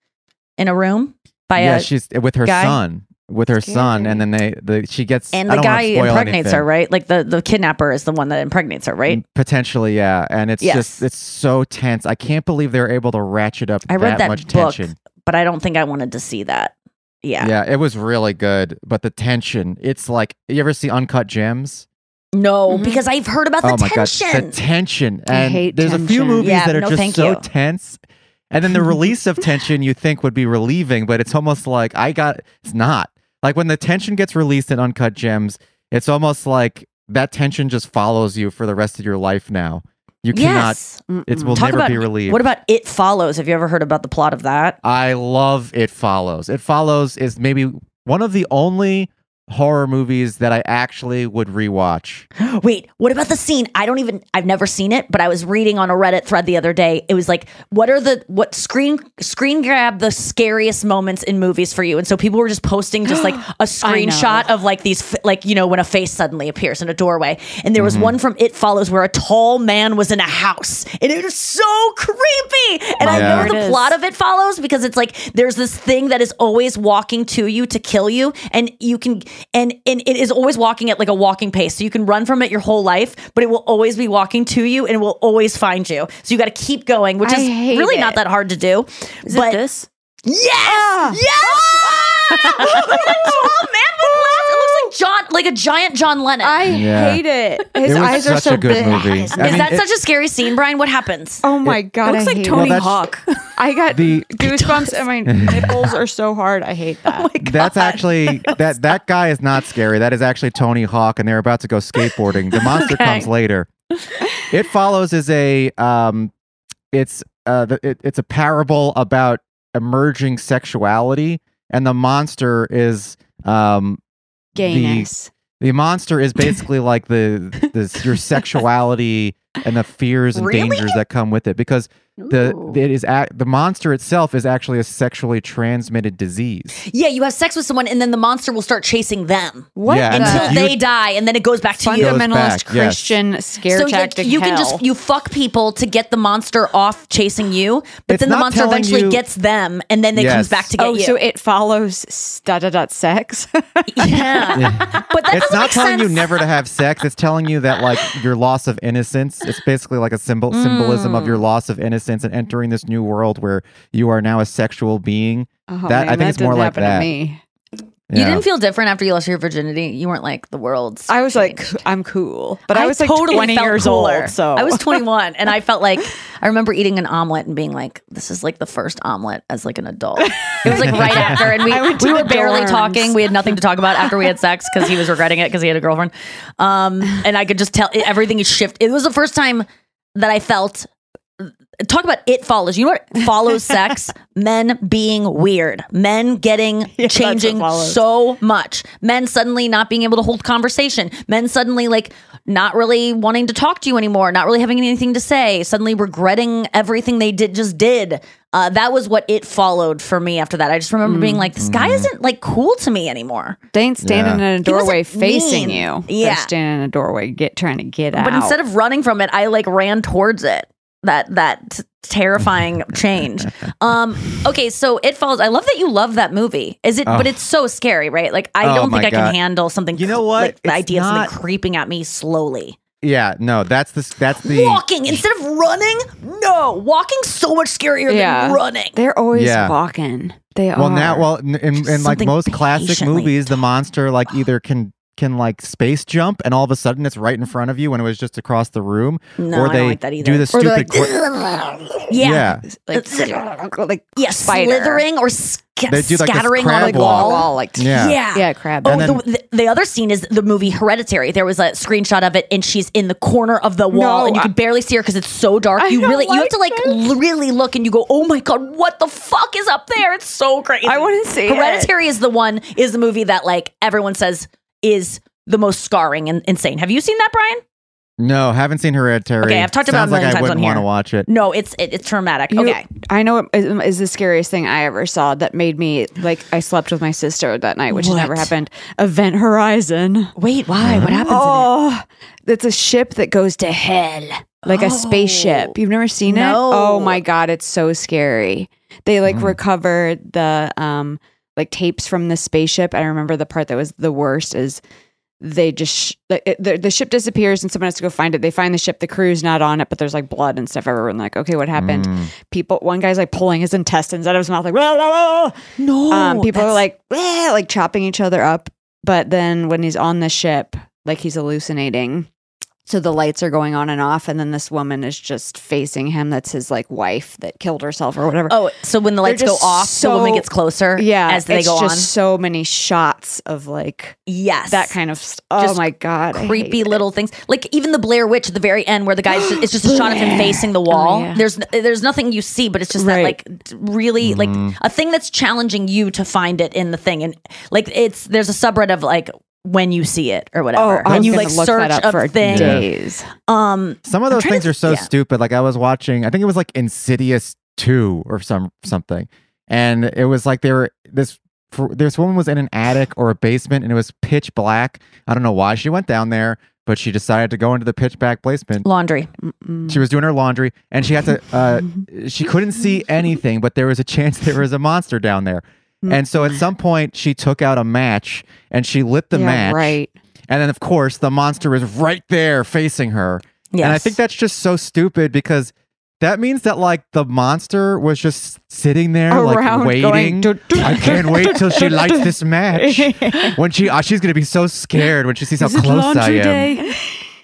in a room by yeah, a she's with her guy? son. With her son, and then they the she gets and I the don't wanna guy spoil impregnates her, right? Like the the kidnapper is the one that impregnates her, right? Potentially, yeah. And it's Yes. just it's so tense. I can't believe they're able to ratchet up I read that much book, tension. but I don't think I wanted to see that. Yeah. Yeah, it was really good. But the tension, it's like you ever see Uncut Gems? No, Mhm. because I've heard about the oh my tension. god, the tension. I And hate there's a few movies Yeah, that are no, just so you. tense. And then the release of tension you think would be relieving, but it's almost like I got it's not. Like when the tension gets released in Uncut Gems, it's almost like that tension just follows you for the rest of your life now. You cannot yes. it will Talk never about be relieved. What about It Follows? Have you ever heard about the plot of that? I love It Follows. It Follows is maybe one of the only horror movies that I actually would rewatch. Wait, what about the scene? I don't even I've never seen it, but I was reading on a Reddit thread the other day. It was like, what are the what screen screen grab the scariest moments in movies for you? And so people were just posting just like a screenshot of like these like you know when a face suddenly appears in a doorway. And there was Mm-hmm. one from It Follows where a tall man was in a house. And it was so creepy. And I Yeah. know the plot of It Follows because it's like there's this thing that is always walking to you to kill you and you can and and it is always walking at like a walking pace. So you can run from it your whole life, but it will always be walking to you and it will always find you. So you got to keep going, which I is really it. not that hard to do. is but this Yes! Ah! Yes! Look at that tall man with glasses. It looks like John like a giant John Lennon. I Yeah. hate it. His it was eyes such are so a good big. movie. is I mean, that it- such a scary scene, Brian? What happens? Oh my god! it looks I like hate tony it. that's- hawk I got The- goosebumps and my nipples are so hard. I hate that. That's actually that that guy is not scary. That is actually Tony Hawk, and they're about to go skateboarding. The monster Okay. comes later. It follows is a um, it's uh, the, it, it's a parable about emerging sexuality, and the monster is um, Gayness. the monster is basically like the the your sexuality and the fears and Really? dangers that come with it because the it is ac the monster itself is actually a sexually transmitted disease. Yeah, you have sex with someone and then the monster will start chasing them. What Yeah, and the Until you- they die, and then it goes back to you. Goes fundamentalist back, yes. Christian scare so like, tactic? you can hell. just you fuck people to get the monster off chasing you, but It's then the monster eventually you- gets them, and then it Yes. comes back to get oh, you. so it follows s- dot dot dot sex. yeah. but that it's doesn't not make telling you never to have sex. It's telling you that like your loss of innocence It's basically like a symbol symbolism of your Mm. loss of innocence and entering this new world where you are now a sexual being. Oh, That- I man, think it's more like that. To me. You didn't feel different after you lost your virginity. You weren't like the world's. I was like. I'm cool, but I, was like totally 20 years cooler. old. So I was 21, and I felt like I remember eating an omelet and being like, "This is like the first omelet as like an adult." It was like right after, and we I went to we were barely dorms. talking. We had nothing to talk about after we had sex because he was regretting it because he had a girlfriend. Um, and I could just tell everything is shift. It was the first time that I felt. Talk about it follows. You know what follows sex? Men being weird. Men getting what changing so much. Men suddenly not being able to hold conversation. Men suddenly like not really wanting to talk to you anymore, not really having anything to say, suddenly regretting everything they did just did. Uh, that was what it followed for me after that. I just remember being like, this guy isn't like cool to me anymore. they ain't standing Yeah. in a doorway facing mean. you. Yeah. They're standing in a doorway, get trying to get out. But instead of running from it, I like ran towards it. That that t- terrifying change. Um. Okay, so it falls. I love that you love that movie. Is it? But Oh. it's so scary, right? Like I Oh don't think my I can handle something. You know cr- what? Like the It's idea of something creeping at me slowly. Yeah, no, that's the that's the walking instead of running. No, walking so much scarier Yeah. than running. they're always Yeah. walking. They Well, are. now, well, in, in, in like Something most classic movies, the monster like either can can like space jump, and all of a sudden it's right in front of you when it was just across the room, No, or I they don't like that either. do the Or stupid. they're like, qu- Yeah, yeah, like, like yeah, spider. slithering or sca- They do, like, scattering on crab a wall. wall, like Yeah. yeah, yeah, crab. Oh, then- the, the, the other scene is the movie Hereditary. There was a screenshot of it, and she's in the corner of the wall, No, and you I- can barely see her because it's so dark. I you don't really, you have to like like this. really look, and you go, "Oh my god, what the fuck is up there?" It's so crazy. I wanna see. Hereditary is the one is the movie that like everyone says is the most scarring and insane. Have you seen that, Brian? no, haven't seen Hereditary. Okay, I've talked about it a Sounds like million I times wouldn't on want to watch it. No, it's it, it's traumatic. You- okay. I know it is, is the scariest thing I ever saw that made me like I slept with my sister that night, which has never What? happened. Event Horizon. Wait, why? What happens? Oh, it's a ship that goes to hell, like a spaceship. You've never seen it? No. Oh my god, it's so scary. They like recover the um like tapes from the spaceship. I remember the part that was the worst is they just sh- like, it, the, the ship disappears and someone has to go find it. They find the ship, the crew's not on it, but there's like blood and stuff everywhere. And like, okay, what happened? Mm. People, one guy's like pulling his intestines out of his mouth, like, "Wah, wah, wah." no. um, people are like, like chopping each other up. But then when he's on the ship, like he's hallucinating. So the lights are going on and off, and then this woman is just facing him. That's his like wife that killed herself or whatever. Oh, so when the lights go just off, the woman gets closer. yeah, as they it's go just on. so many shots of like Yes, that kind of. St- oh Just my god, creepy hate it. little things. Like even the Blair Witch at the very end, where the guy's just, it's just a shot of him facing the oh, wall. Oh, yeah. There's there's nothing you see, but it's just that like really like mm-hmm. a thing that's challenging you to find it in the thing, and like it's there's a subreddit of like when you see it or Oh, whatever, I and you like look search that up a for thing. days. Um, Some of those things to- are so yeah. stupid. Like I was watching, I think it was like Insidious two or some something, and it was like they were this. For, this woman was in an attic or a basement, and it was pitch black. I don't know why she went down there, but she decided to go into the pitch black basement. laundry. She was doing her laundry, and she had to. Uh, she couldn't see anything, but there was a chance there was a monster down there. And so at some point, she took out a match and she lit the yeah, match. right. And then, of course, the monster is right there facing her. Yes. And I think that's just so stupid because that means that like the monster was just sitting there Around like waiting. "Du- du- I can't wait till she lights this match. When she, uh, she's gonna be so scared when she sees how close I am.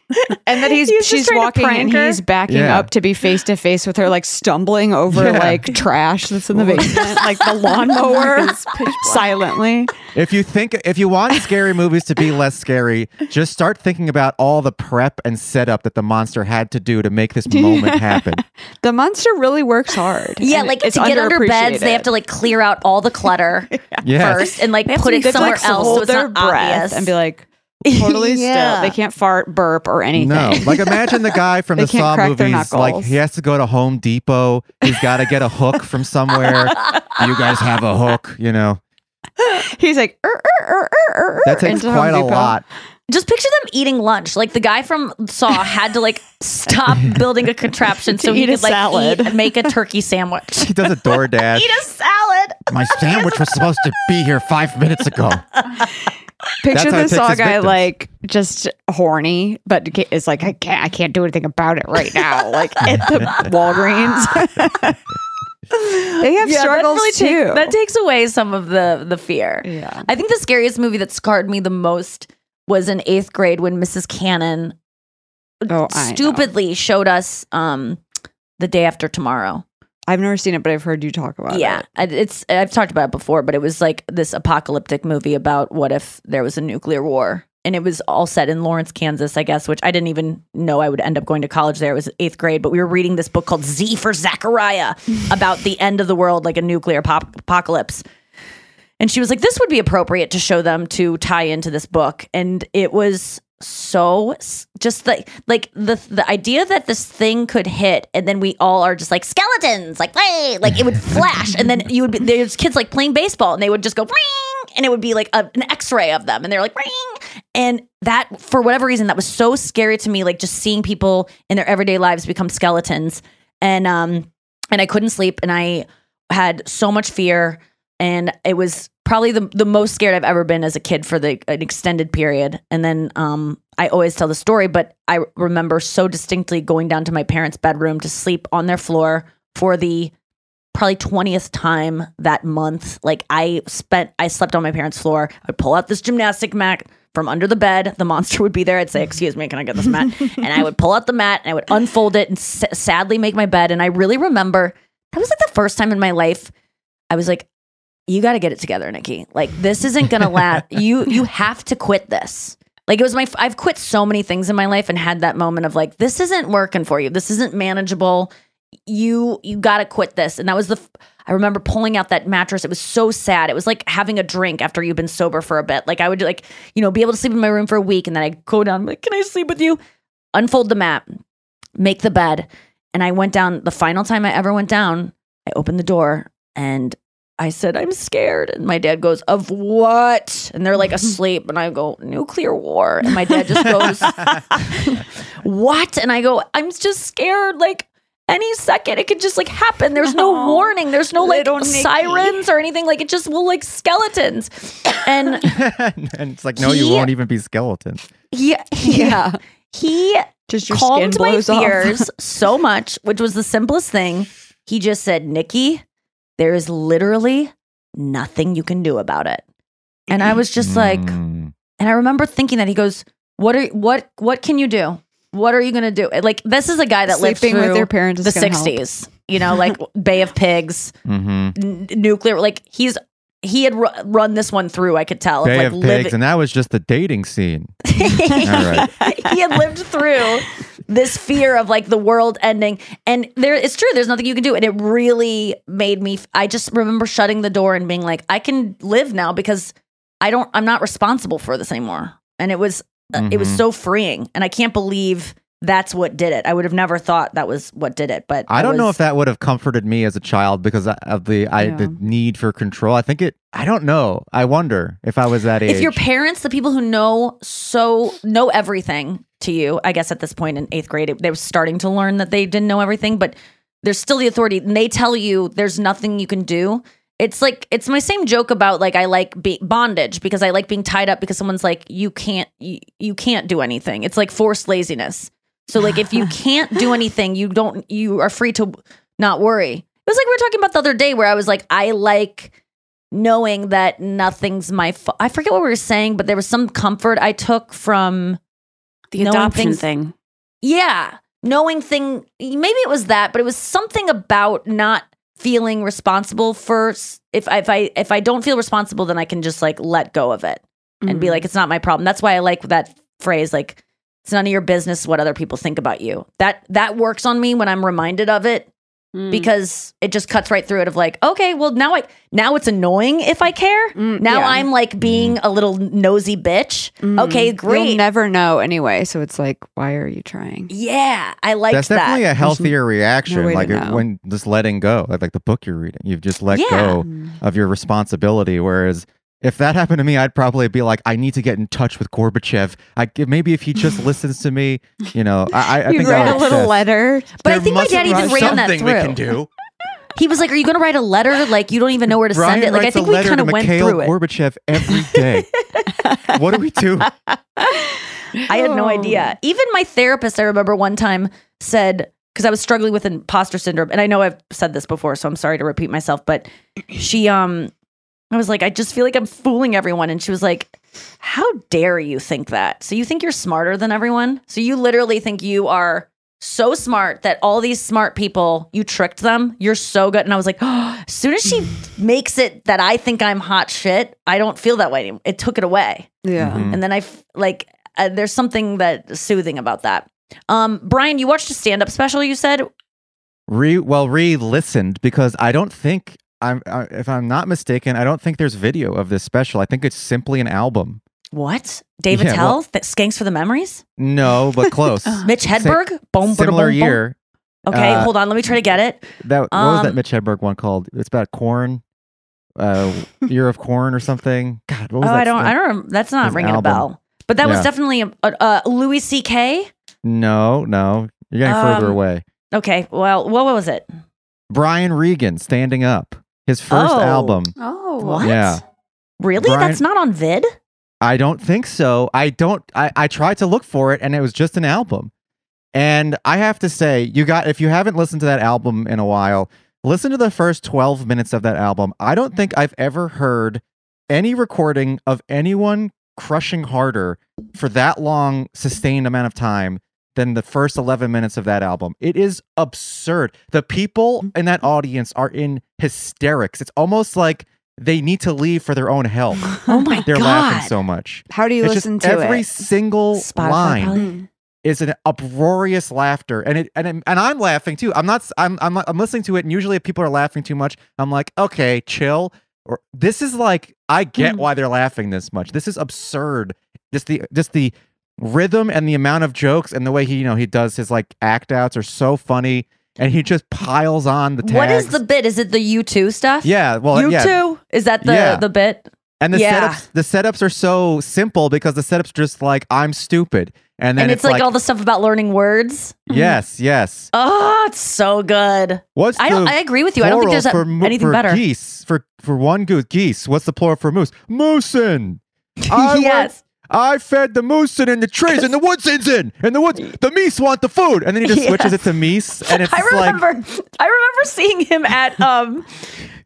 and then he's, He's she's walking and he's backing Yeah. up to be face to face with her, like stumbling over Yeah. like trash that's in the basement, like the lawnmower, silently. If you think if you want scary movies to be less scary, just start thinking about all the prep and setup that the monster had to do to make this moment happen. The monster really works hard. Yeah, like to get under beds, they have to like clear out all the clutter Yes. first and like They put it somewhere flexible. else so it's their not breath obvious. and be like totally Yeah. still. They can't fart, burp, or anything. No, like imagine the guy from the Saw movies. Like he has to go to Home Depot. He's got to get a hook from somewhere. You guys have a hook? You know He's like, "Er, er, er, er, er," that takes quite a lot. Just picture them eating lunch. Like the guy from Saw had to like stop building a contraption so he could like salad. eat, make a turkey sandwich. He does a DoorDash. eat a salad. My sandwich was supposed to be here five minutes ago. Picture how he the saw his guy victims. like just horny, but ca- it's like I can't, I can't do anything about it right now. Like at the Walgreens, they have Yeah, that struggles really too. take- that takes away some of the the fear. yeah, I think the scariest movie that scarred me the most was in eighth grade when Mrs. Cannon oh, stupidly showed us um the day after tomorrow. I've never seen it, but I've heard you talk about yeah, it. Yeah, it's I've talked about it before, but it was like this apocalyptic movie about what if there was a nuclear war, and it was all set in Lawrence, Kansas, I guess, which I didn't even know I would end up going to college there. It was eighth grade, but we were reading this book called Z for Zachariah about the end of the world, like a nuclear pop- apocalypse. And she was like, "This would be appropriate to show them to tie into this book," and it was so just like like the the idea that this thing could hit and then we all are just like skeletons like hey like it would flash and then you would be there's kids like playing baseball and they would just go ring and it would be like a, an x-ray of them and they're like ring. And that for whatever reason that was so scary to me like just seeing people in their everyday lives become skeletons. And um and I couldn't sleep and I had so much fear and it was probably the the most scared I've ever been as a kid for the an extended period. And then um, I always tell the story, but I remember so distinctly going down to my parents' bedroom to sleep on their floor for the probably 20th time that month. Like I spent I slept on my parents' floor. I'd pull out this gymnastic mat from under the bed. The monster would be there. I'd say, "Excuse me, can I get this mat?" and I would pull out the mat and I would unfold it and s- sadly make my bed. And I really remember that was like the first time in my life I was like, you got to get it together, Nikki. Like this isn't going to last. you you have to quit this. Like it was my I've quit so many things in my life and had that moment of like this isn't working for you. This isn't manageable. You you got to quit this. And that was the I remember pulling out that mattress. It was so sad. It was like having a drink after you've been sober for a bit. Like I would like, you know, be able to sleep in my room for a week and then I'd go down like, "Can I sleep with you?" Unfold the mat, make the bed. And I went down the final time I ever went down, I opened the door and I said, I'm scared. And my dad goes, Of what? And they're like asleep. And I go, Nuclear war. And my dad just goes, What? And I go, I'm just scared. Like, any second it could just like happen. There's no Oh, warning. There's no like sirens or anything. Like it just will like skeletons. And and it's like, no, you won't even be skeletons. he he, Yeah, he just calmed my off. fears so much, which was the simplest thing. He just said, Nikki, there is literally nothing you can do about it. And I was just like, Mm. and I remember thinking that he goes, What are what what can you do? What are you gonna do? Like this is a guy that lived Sleeping through with your parents the is gonna help. sixties, you know, like Bay of Pigs, Mhm. n- nuclear. Like he's he had ru- run this one through. I could tell. Bay like of Pigs, living- and that was just the dating scene. right. he had lived through this fear of like the world ending. And there it's true there's nothing you can do. And it really made me i just remember shutting the door and being like i can live now because i don't i'm not responsible for this anymore. And it was uh, it was Mhm. so freeing. And i can't believe that's what did it i would have never thought that was what did it but I don't know if that would have comforted me as a child because of the I Yeah. the need for control. I think it. I don't know. I wonder if I was that age. if your parents the people who know so know everything to you i guess at this point in eighth grade it- they were starting to learn that they didn't know everything but there's still the authority and they tell you there's nothing you can do it's like it's my same joke about like i like be- bondage because i like being tied up because someone's like you can't you, you can't do anything it's like forced laziness so like if you can't do anything you don't you are free to not worry it was like we were talking about the other day where i was like i like knowing that nothing's my fault. I forget what we were saying, but there was some comfort I took from The adoption things- thing. yeah, knowing thing maybe it was that, but it was something about not feeling responsible for if I, if I if I don't feel responsible then I can just like let go of it and be Mhm. like it's not my problem. That's why I like that phrase like it's none of your business what other people think about you. That that works on me when I'm reminded of it Mm. because it just cuts right through it of like okay well now i now it's annoying if i care Mm, now yeah. i'm like being a little nosy bitch Mm. okay great You'll never know anyway, so it's like, why are you trying? yeah i like That's that definitely a healthier reaction. way to like know. when just letting go, like, like the book you're reading, you've just let Yeah. go Mm. of your responsibility. Whereas if that happened to me, I'd probably be like, I need to get in touch with Gorbachev. I maybe if he just listens to me, you know, I, I, I You think write I a would little obsess. letter. but i think my must dad even ran that something through we can do. He was like, "Are you going to write a letter? Like you don't even know where to Brian send it." Like I think we kind of went Mikhail through it. Gorbachev every day. what do we do? I had no Oh. idea. Even my therapist, I remember one time said, because I was struggling with imposter syndrome, and I know I've said this before, so I'm sorry to repeat myself, but she, um, I was like, I just feel like I'm fooling everyone. And she was like, How dare you think that? So you think you're smarter than everyone? So you literally think you are so smart that all these smart people, you tricked them. You're so good. And I was like, oh, as soon as she makes it that I think I'm hot shit, I don't feel that way anymore. It took it away. Yeah. Mhm. And then I f- like uh, there's something that soothing about that. Um, Brian, you watched a stand up special. You said Re well, re-listened because I don't think I'm. Uh, if I'm not mistaken, I don't think there's video of this special. I think it's simply an album. what? David Yeah, Tell, well- Th- Skanks for the Memories. No, but close. Mitch Hedberg. Boom, boom, Similar boom, boom. year. Okay, Uh, hold on. Let me try to get it. That what was that Um, Mitch Hedberg one called? It's about corn. Uh, year of corn or something. God, what Oh, that? I don't. stuff? I don't. rem- That's not ringing album. a bell. But that was definitely a, a, uh Louis C.K. No, no, you're getting further Um, away. Okay. Well, what was it? Brian Regan, Standing Up, his first Oh. album. Oh, What? Yeah. Really? Brian- That's not on vid. I don't think so. I don't. I, I tried to look for it, and it was just an album. And I have to say, you got if you haven't listened to that album in a while, listen to the first twelve minutes of that album. I don't think I've ever heard any recording of anyone crushing harder for that long, sustained amount of time than the first 11 minutes of that album. It is absurd. The people in that audience are in hysterics. It's almost like they need to leave for their own health. Oh my God. They're laughing so much. How do you It's listen just to every it? single Spotify, line probably. is an uproarious laughter, and it and and I'm laughing too. I'm not. I'm I'm I'm listening to it, and usually if people are laughing too much, I'm like, okay, chill. Or this is like, I get Hmm. why they're laughing this much. This is absurd. Just the just the rhythm and the amount of jokes and the way he you know he does his like act outs are so funny, and he just piles on the tags. What is the bit? Is it the U two stuff? Yeah, well, U yeah. two. Is that the Yeah. the bit? And the Yeah. setups, the setups are so simple because the setups just like I'm stupid, and then and it's, like, all the stuff about learning words. yes, yes. Oh, it's so good. What's I I agree with you. I don't think there's a- for anything for better. Geese for for one goose. Geese. What's the plural for moose? Moosin. I went- yes. I fed the moosin in the trees and the woodsins in and the woods. The meese want the food, and then he just switches it to meese, and it's I like remember. I remember seeing him at um.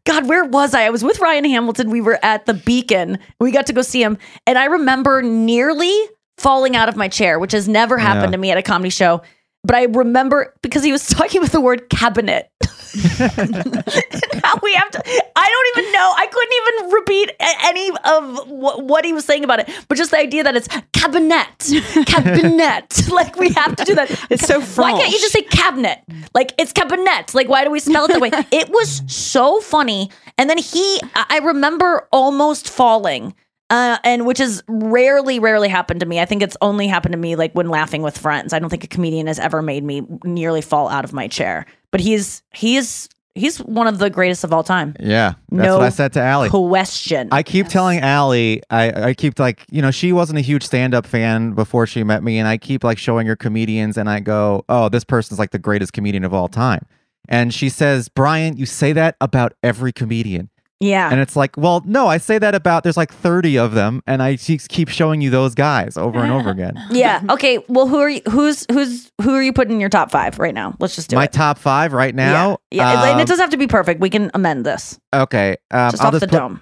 God, where was I? I was with Ryan Hamilton. We were at the Beacon. We got to go see him, and I remember nearly falling out of my chair, which has never happened Yeah. to me at a comedy show. But I remember because he was talking with the word cabinet. now we have to. I don't even know. I couldn't even repeat any of what, what he was saying about it. But just the idea that it's cabinet, cabinet. like we have to do that. It's so funny. Why can't you just say cabinet? Like it's cabinet. Like why do we spell it that way? it was so funny. And then he, I I remember almost falling. Uh, and which has rarely, rarely happened to me. I think it's only happened to me like when laughing with friends. I don't think a comedian has ever made me nearly fall out of my chair. But he's he's he's one of the greatest of all time. yeah. That's No what I said to Allie. Question. I keep telling Allie, I, I keep like, you know, she wasn't a huge stand up fan before she met me. And I keep like showing her comedians and I go, oh, this person's like the greatest comedian of all time. And she says, Brian, you say that about every comedian. Yeah. And it's like, well, no, I say that about, there's like 30 of them. And I keep keep showing you those guys over and over again. yeah. Okay. Well, who are you? Who's who's who are you putting in your top five right now? Let's just do it. My it. top five right now. Yeah. yeah. and um, it doesn't have to be perfect. We can amend this Okay. Um, just I'll off just the put dome.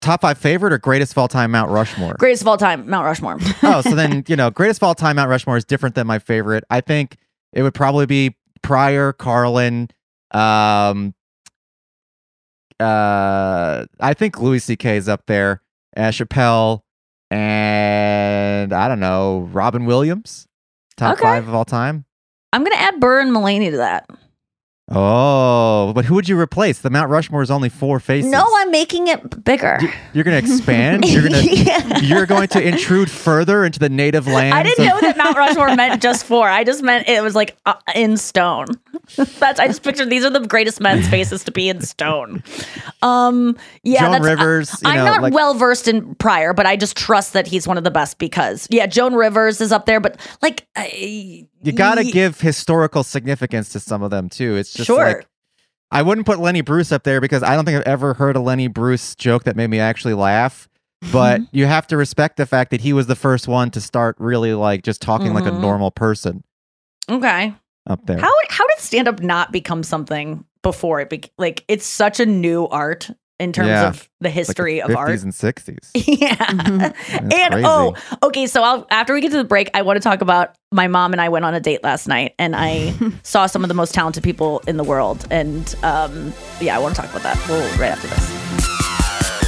top five favorite or greatest of all time Mount Rushmore. Greatest of all time, Mount Rushmore. oh, so then you know, greatest of all time Mount Rushmore is different than my favorite. I think it would probably be Pryor, Carlin. Um, uh, I think Louis C.K. is up there. Uh, Chappelle, and I don't know Robin Williams, top Okay. five of all time. I'm gonna add Burr and Mulaney to that. Oh, but who would you replace? The Mount Rushmore is only four faces. No, I'm making it bigger. You're gonna expand. You're gonna. Yeah. You're going to intrude further into the native land. I didn't of- know that Mount Rushmore meant just four. I just meant it was like uh, in stone. That's I just pictured these are the greatest men's faces to be in stone. Um, yeah, Joan Rivers, you I, am know, not like- well versed in Pryor, but I just trust that he's one of the best because yeah, Joan Rivers is up there. But like, I, you got to give historical significance to some of them too. It's just Sure. like I wouldn't put Lenny Bruce up there because I don't think I've ever heard a Lenny Bruce joke that made me actually laugh. But you have to respect the fact that he was the first one to start really like just talking like a Mhm. normal person Okay. Up there. How how did stand up not become something before it? Be- like it's such a new art in terms Yeah. of the Like history the of 50s art. and 60s. yeah. That's and crazy. oh, okay. So I'll, after we get to the break, I want to talk about my mom and I went on a date last night, and I saw some of the most talented people in the world. And um, yeah, I want to talk about that. We'll right after this.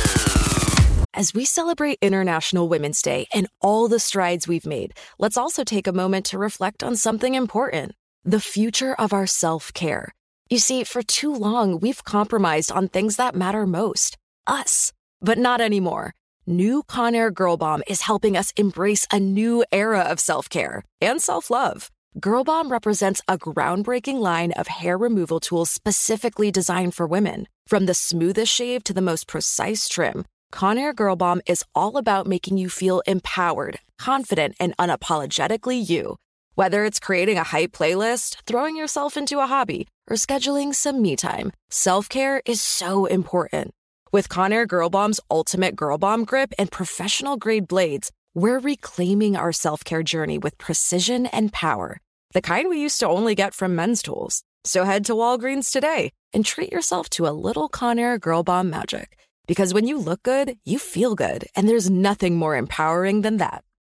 As we celebrate International Women's Day and all the strides we've made, let's also take a moment to reflect on something important the future of our self care. You see, for too long, we've compromised on things that matter most us. But not anymore. New Conair Girl Bomb is helping us embrace a new era of self care and self love. Girl Bomb represents a groundbreaking line of hair removal tools specifically designed for women. From the smoothest shave to the most precise trim, Conair Girl Bomb is all about making you feel empowered, confident, and unapologetically you. Whether it's creating a hype playlist, throwing yourself into a hobby, or scheduling some me time, self care is so important. With Conair Girl Bomb's ultimate Girl Bomb grip and professional grade blades, we're reclaiming our self care journey with precision and power, the kind we used to only get from men's tools. So head to Walgreens today and treat yourself to a little Conair Girl Bomb magic. Because when you look good, you feel good, and there's nothing more empowering than that.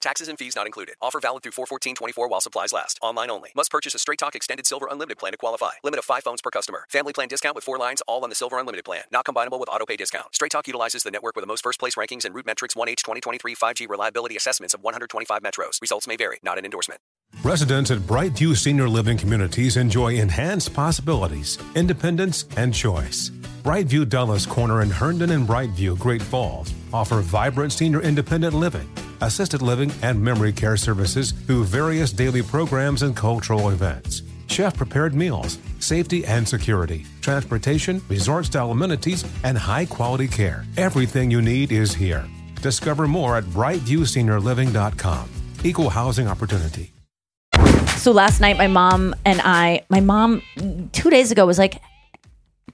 Taxes and fees not included. Offer valid through 41424 while supplies last. Online only. Must purchase a Straight Talk Extended Silver Unlimited plan to qualify. Limit of five phones per customer. Family plan discount with four lines all on the Silver Unlimited plan. Not combinable with auto pay discount. Straight Talk utilizes the network with the most first place rankings and RootMetrics 1H 2023 5G reliability assessments of 125 metros. Results may vary. Not an endorsement. Residents at Brightview Senior Living Communities enjoy enhanced possibilities, independence, and choice. Brightview Dulles Corner in Herndon and Brightview, Great Falls, offer vibrant senior independent living, assisted living, and memory care services through various daily programs and cultural events. Chef prepared meals, safety and security, transportation, resort style amenities, and high quality care. Everything you need is here. Discover more at brightviewseniorliving.com. Equal housing opportunity. So last night, my mom and I, my mom two days ago was like,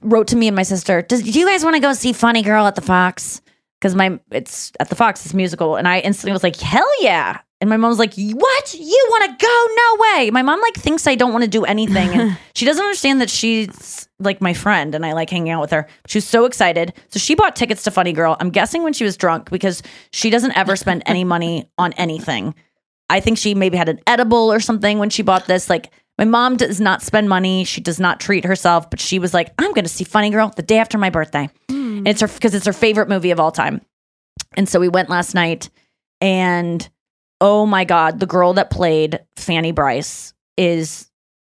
wrote to me and my sister, Does, do you guys want to go see Funny Girl at the Fox? Because my it's at the Fox, this musical, and I instantly was like, hell yeah. And my mom's like, "What? You want to go? No way!" My mom like thinks I don't want to do anything, and she doesn't understand that she's like my friend, and I like hanging out with her. She was so excited, so she bought tickets to Funny Girl. I'm guessing when she was drunk because she doesn't ever spend any money on anything. I think she maybe had an edible or something when she bought this. Like my mom does not spend money. She does not treat herself, but she was like, I'm going to see Funny Girl the day after my birthday. And it's her because it's her favorite movie of all time. And so we went last night and oh my God, the girl that played Fanny Brice is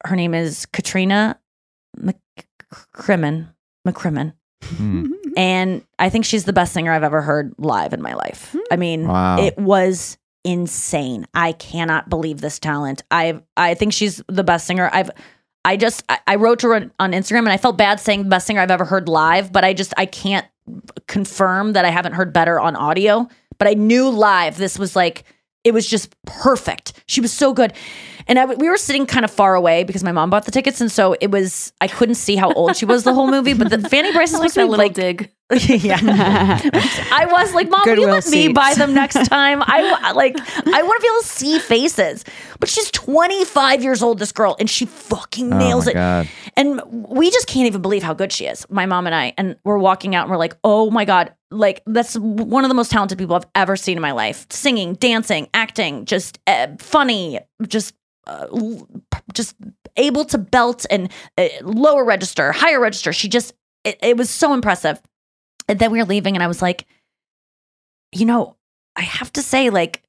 her name is Katrina McCrimmon. McCrimmon. Hmm. And I think she's the best singer I've ever heard live in my life. I mean, Wow. it was insane. I cannot believe this talent. I I think she's the best singer I've I just I, I wrote to her on, Instagram and I felt bad saying the best singer I've ever heard live, but I just I can't confirm that I haven't heard better on audio, but I knew live this was like it was just perfect. She was so good. And I, we were sitting kind of far away because my mom bought the tickets, and so it was I couldn't see how old she was the whole movie. But the Fanny Brice is like supposed to be little like dig. Yeah. I was like, Mom, will you Goodwill let me buy them next time? I like, I want to be able to see faces. But she's 25 years old, this girl, and she fucking Oh nails my it. God. And we just can't even believe how good she is, my mom and I. And we're walking out and we're like, oh my God, like that's one of the most talented people I've ever seen in my life. Singing, dancing, acting, just uh, funny, just uh, just able to belt and uh, lower register, higher register. She just, it, it was so impressive. And then we were leaving, and I was like, you know, I have to say, like,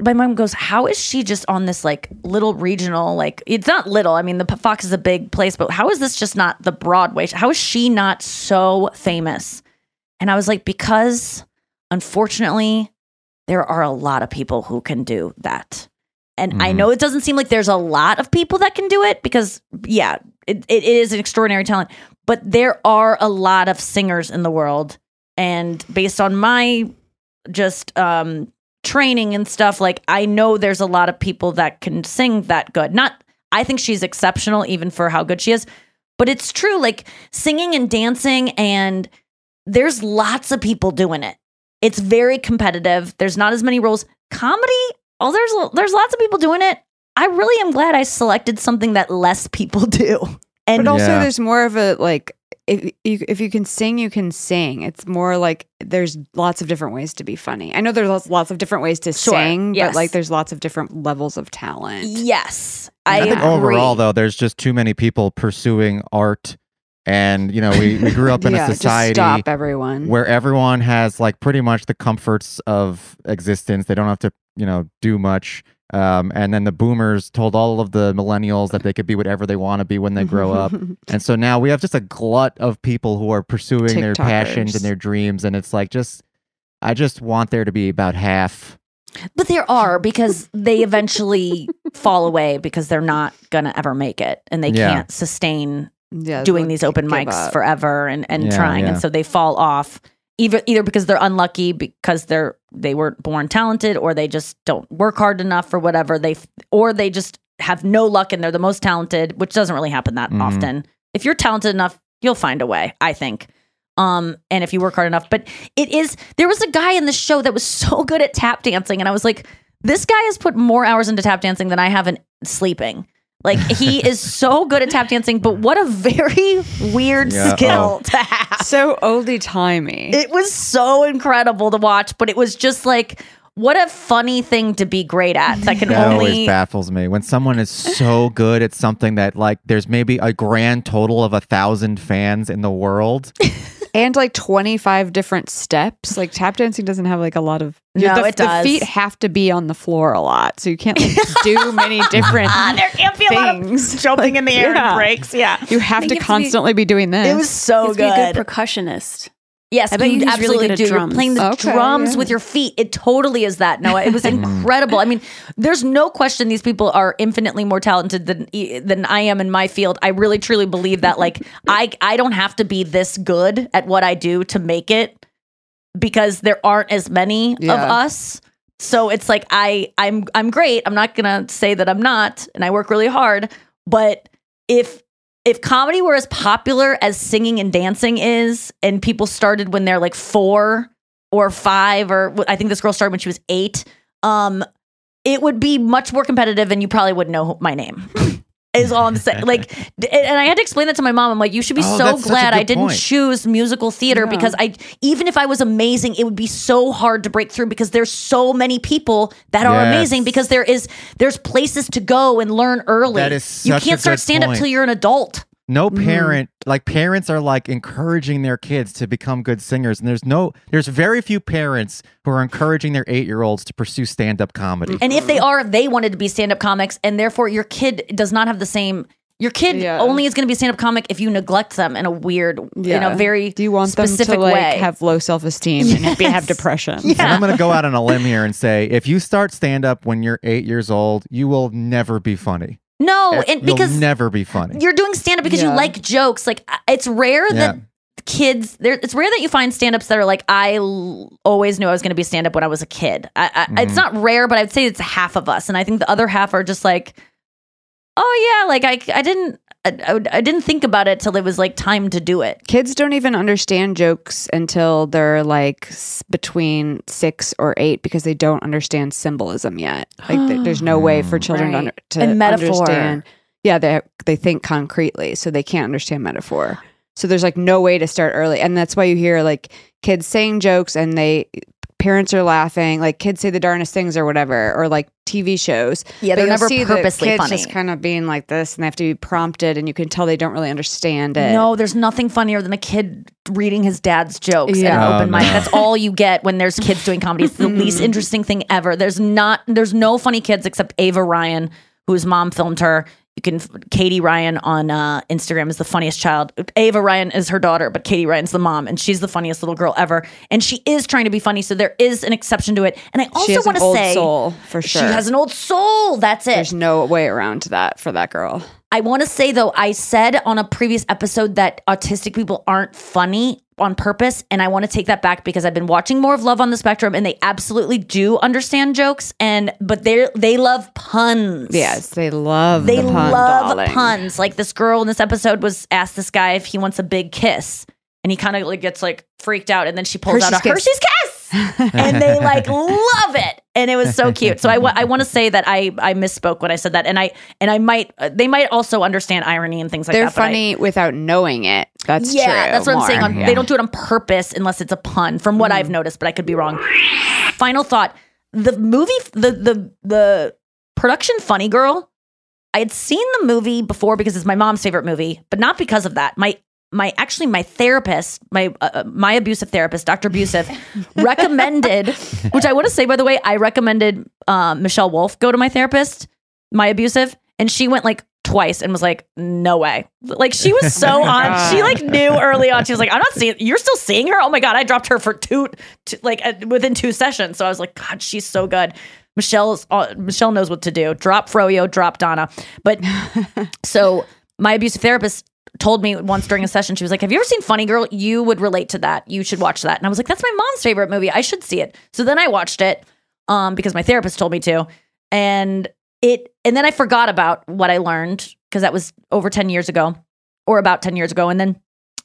my mom goes, "How is she just on this like little regional like it's not little. I mean, the Fox is a big place, but how is this just not the Broadway? How is she not so famous?" And I was like, "Because unfortunately, there are a lot of people who can do that." And I Mhm. know it doesn't seem like there's a lot of people that can do it because yeah, it, it is an extraordinary talent, but there are a lot of singers in the world. And based on my just um training and stuff like i know there's a lot of people that can sing that good. Not i think she's exceptional even for how good she is. But it's true like singing and dancing and there's lots of people doing it. It's very competitive. There's not as many roles. Comedy oh there's there's lots of people doing it. I really am glad i selected something that less people do and but also Yeah. there's more of a like if you if you can sing, you can sing. It's more like there's lots of different ways to be funny. I know there's lots, lots of different ways to Sure, sing, yes. but like there's lots of different levels of talent. yes i, I, think agree. overall though, there's just too many people pursuing art, and you know, we, we grew up in yeah, a society stop everyone. where everyone has like pretty much the comforts of existence. They don't have to, you know, do much. Um, and then the boomers told all of the millennials that they could be whatever they want to be when they grow up. And so now we have just a glut of people who are pursuing their passions and their dreams. And it's like just, I just want there to be about half. But there are because they eventually fall away because they're not gonna ever make it and they Yeah. can't sustain yeah, doing these open mics up. forever and, and Yeah, trying. yeah. And so they fall off either either because they're unlucky because they're they weren't born talented or they just don't work hard enough or whatever. They or they just have no luck and they're the most talented, which doesn't really happen that Mhm. often. If you're talented enough, you'll find a way, I think. Um, and if you work hard enough, but it is there was a guy in the show that was so good at tap dancing, and I was like, this guy has put more hours into tap dancing than I have in sleeping. Like he is so good at tap dancing, but what a very weird Yeah, skill oh. to have. so oldie timey. It was so incredible to watch, but it was just like what a funny thing to be great at. That can That always only baffles me when someone is so good at something that like there's maybe a grand total of a thousand fans in the world. And like 25 different steps. Like tap dancing doesn't have like a lot of No, the, it the feet have to be on the floor a lot. So you can't like, do many different Ah, there can't be a lot of things. jumping in the air Yeah. and breaks. Yeah. You have You to have to be- constantly be, doing this. It was so You have to be a good. good percussionist. Yes, I bet you he's really absolutely good do. You're playing the Okay, drums yeah. with your feet. It totally is that, Noa. It was incredible. I mean, there's no question these people are infinitely more talented than e, than I am in my field. I really truly believe that. Like, I I don't have to be this good at what I do to make it because there aren't as many of us. So it's like I I'm I'm great. I'm not gonna say that I'm not, and I work really hard. But if if comedy were as popular as singing and dancing is, and people started when they're like four or five, or I think this girl started when she was eight, um, it would be much more competitive, and you probably wouldn't know my name. is all I'm saying. Like, and I had to explain that to my mom. I'm like, you should be Oh, so that's such a glad I didn't point. choose musical theater Yeah. because I, even if I was amazing, it would be so hard to break through because there's so many people that are amazing because there is there's places to go and learn early. That is you such a can't start good stand up till you're an adult. No Mm-hmm. parent, like parents are like encouraging their kids to become good singers. And there's no, there's very few parents who are encouraging their eight year olds to pursue stand up comedy. And if they are, they wanted to be stand up comics, and therefore your kid does not have the same. Your kid Yeah. only is going to be a stand up comic if you neglect them in a weird, in a very Do you want them specific to like way. have low self esteem and be, have depression? And I'm going to go out on a limb here and say if you start stand up when you're eight years old, you will never be funny. No, Eh, and You'll because never be funny. you're doing stand up because you like jokes. Like it's rare that Yeah. kids there it's rare that you find stand-ups that are like i l- always knew i was going to be a stand-up when i was a kid I, I, it's Mhm. not rare but i'd say it's half of us and i think the other half are just like oh yeah like i, I didn't I, I, didn't think about it till it was like time to do it Kids don't even understand jokes until they're like s- between six or eight because they don't understand symbolism yet. Like th- there's no way for children to, Right. under, to And metaphor. understand. Yeah, they they think concretely, so they can't understand metaphor. So there's like no way to start early, and that's why you hear like kids saying jokes and they parents are laughing, like kids say the darndest things or whatever, or like TV shows. Yeah, they're you'll never see the purposely kids funny. just kind of being like this, and they have to be prompted, and you can tell they don't really understand it. No, there's nothing funnier than a kid reading his dad's jokes Yeah. in an Oh, open mic. no. That's all you get when there's kids doing comedy. It's the least mm. interesting thing ever. There's not there's no funny kids except Ava Ryan, whose mom filmed her. You can Katie Ryan on uh, Instagram is the funniest child. Ava Ryan is her daughter, but Katie Ryan's the mom, and she's the funniest little girl ever. And she is trying to be funny, so there is an exception to it. And I also want to say soul for sure. she has an old soul. That's it. There's no way around that for that girl. I want to say though, I said on a previous episode that autistic people aren't funny on purpose, and I want to take that back because I've been watching more of Love on the Spectrum, and they absolutely do understand jokes, and but they they love puns. Yes, they love puns. they the pun, love darling. puns. Like this girl in this episode was asked this guy if he wants a big kiss, and he kind of like gets like freaked out, and then she pulls out a Hershey's Hershey's kiss. and they like love it and it was so cute so i, I want to say that i i misspoke when i said that and i and i might uh, they might also understand irony and things like that. They're that I- funny without knowing it. That's yeah true. that's what i'm saying on, yeah. Mm-hmm. they don't do it on purpose unless it's a pun from what i've noticed but i could be wrong final thought the movie the the the production funny girl i had seen the movie before because it's my mom's favorite movie but not because of that my my actually my therapist my uh, my abusive therapist dr abusive recommended which i want to say by the way i recommended uh, michelle wolf go to my therapist my abusive and she went like twice and was like no way. Like she was so on she like knew early on she was like i'm not seeing you're still seeing her? Oh my god i dropped her for two, two like uh, within two sessions. So i was like god she's so good. Michelle's uh, michelle knows what to do. Drop froyo drop donna. But so my abusive therapist told me once during a session she was like have you ever seen funny girl? You would relate to that. You should watch that. And i was like that's my mom's favorite movie. I should see it. So then i watched it um because my therapist told me to. And it and then i forgot about what i learned because that was over 10 years ago or about 10 years ago and then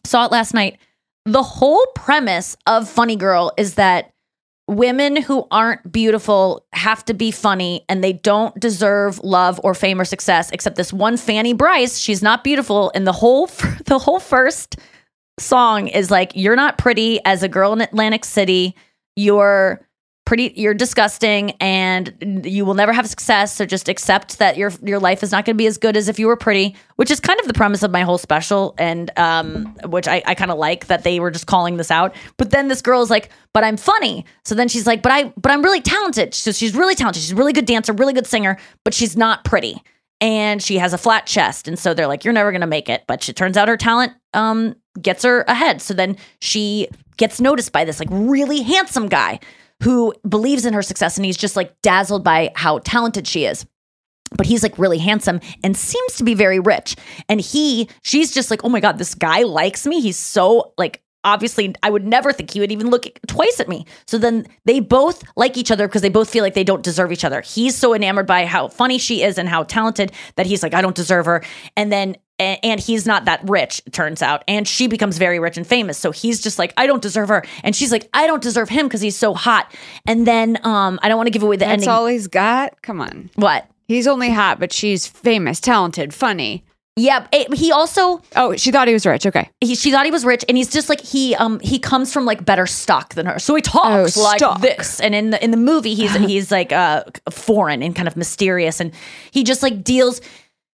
saw it last night. The whole premise of funny girl is that women who aren't beautiful have to be funny and they don't deserve love or fame or success except this one Fanny Brice she's not beautiful. And the whole the whole first song is like you're not pretty as a girl in Atlantic City. You're pretty you're disgusting and you will never have success. So just accept that your your life is not going to be as good as if you were pretty which is kind of the premise of my whole special. And um which i, I kind of like that they were just calling this out. But then this girl is like but i'm funny. So then she's like but i but i'm really talented. So she's really talented. She's a really good dancer really good singer but she's not pretty. And she has a flat chest. And so they're like you're never going to make it. But she turns out her talent um gets her ahead. So then she gets noticed by this like really handsome guy who believes in her success and he's just like dazzled by how talented she is. But he's like really handsome and seems to be very rich. And he she's just like oh my god this guy likes me. He's so like obviously i would never think he would even look twice at me. So then they both like each other because they both feel like they don't deserve each other. He's so enamored by how funny she is and how talented that he's like i don't deserve her. And then and he's not that rich it turns out and she becomes very rich and famous so he's just like i don't deserve her and she's like i don't deserve him because he's so hot and then um i don't want to give away the That's ending all he's got. Come on. what He's only hot, but she's famous, talented, funny. yeah it- he also Oh, she thought he was rich. Okay. he, she thought he was rich and he's just like he um he comes from like better stock than her so he talks Oh, like stock. this and in the in the movie he's he's like uh foreign and kind of mysterious and he just like deals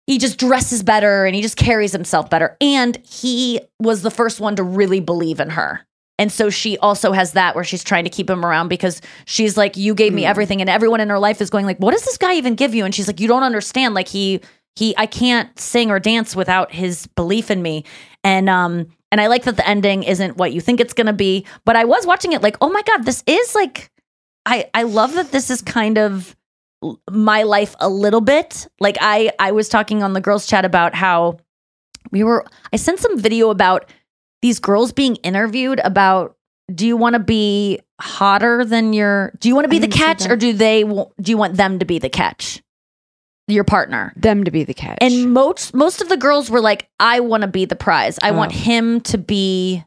he just dresses better and he just carries himself better. And he was the first one to really believe in her. And so she also has that where she's trying to keep him around because she's like you gave me everything and everyone in her life is going like what does this guy even give you? And she's like you don't understand. Like he he I can't sing or dance without his belief in me. And um and I like that the ending isn't what you think it's going to be, but I was watching it like, "Oh my god, this is like I I love that this is kind of my life a little bit. Like I I was talking on the girls chat about how we were I sent some video about these girls being interviewed about do you want to be hotter than your do you want to be I the catch or do they do you want them to be the catch? Your partner. Them to be the catch. And most most of the girls were like, I want to be the prize. I want Oh. him to be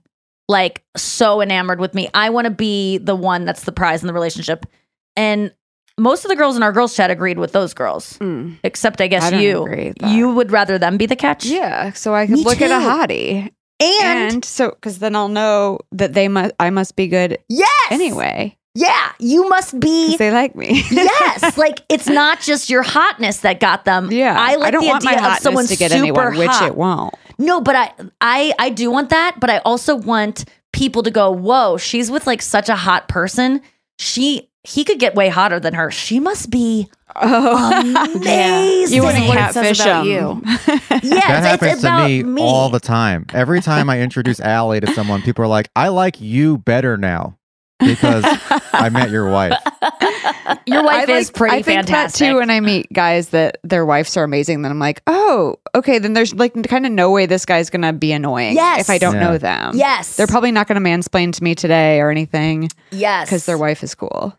like so enamored with me. I want to be the one that's the prize in the relationship. And most of the girls in our girls chat agreed with those girls, Mm. except I guess I you. agree with that. You would rather them be the catch. yeah, so I could Me look at a hottie, And, and so because then I'll know that they must, I must be good yes, anyway. Yeah, you must be. They like me. yes, like it's not just your hotness that got them. Yeah, I like don't the want my idea of hotness someone to get super anyone, which hot. it won't. No, but I, I, I do want that. But I also want people to go, "Whoa, she's with like such a hot person. She, he could get way hotter than her. She must be Oh, amazing." You want to What it says catfish about them. you. Yeah, that it's, happens it's to about me, me. all the time. Every time I introduce Allie to someone, people are like, "I like you better now because I met your wife." Your wife I is like- pretty I think fantastic. that too. When I meet guys that their wives are amazing, then I'm like, oh, okay. Then there's like kind of no way this guy's gonna be annoying. Yes. if I don't Yeah. know them. yes, they're probably not gonna mansplain to me today or anything yes because their wife is cool.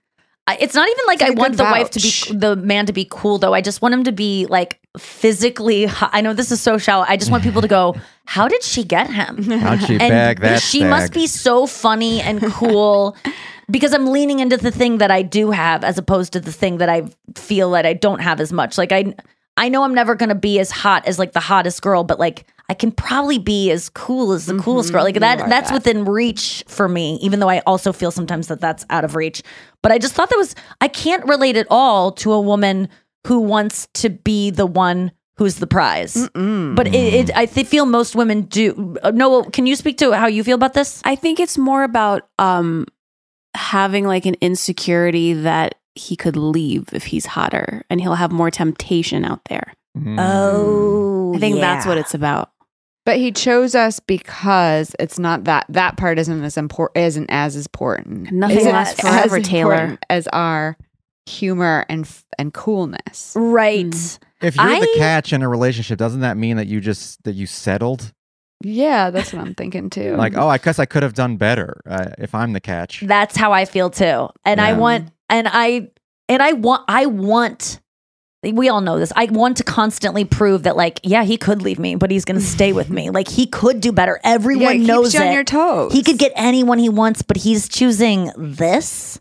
I- It's not even like It's I a want good the wife to be the man to be cool though. I just want him to be like physically. I know this is so shallow. I just want people to go. How did she get him? How'd she and bag that? she must be so funny and cool because I'm leaning into the thing that I do have as opposed to the thing that I feel that I don't have as much. Like I I know I'm never going to be as hot as like the hottest girl, but like I can probably be as cool as the coolest girl. Like that that's that. within reach for me, even though I also feel sometimes that that's out of reach. But I just thought that was I can't relate at all to a woman who wants to be the one who's the prize. But it, it I th- feel most women do. Uh, Noa, can you speak to how you feel about this? I think it's more about um having like an insecurity that he could leave if he's hotter and he'll have more temptation out there. Mm. Oh, I think that's what it's about. But he chose us because it's not that that part isn't as important isn't as important. Nothing Isn't lasts as forever, Taylor. important As our humor and f- and coolness. right. Mm. If you're the catch in a relationship, doesn't that mean that you just that you settled? Yeah, that's what I'm thinking too. Like, oh, I guess I could have done better uh, if I'm the catch. That's how I feel too. And I want and I and I want I want we all know this. I want to constantly prove that like, yeah, he could leave me, but he's going to stay with me. Like he could do better. Everyone it keeps knows you it. on your toes. he could get anyone he wants, but he's choosing this.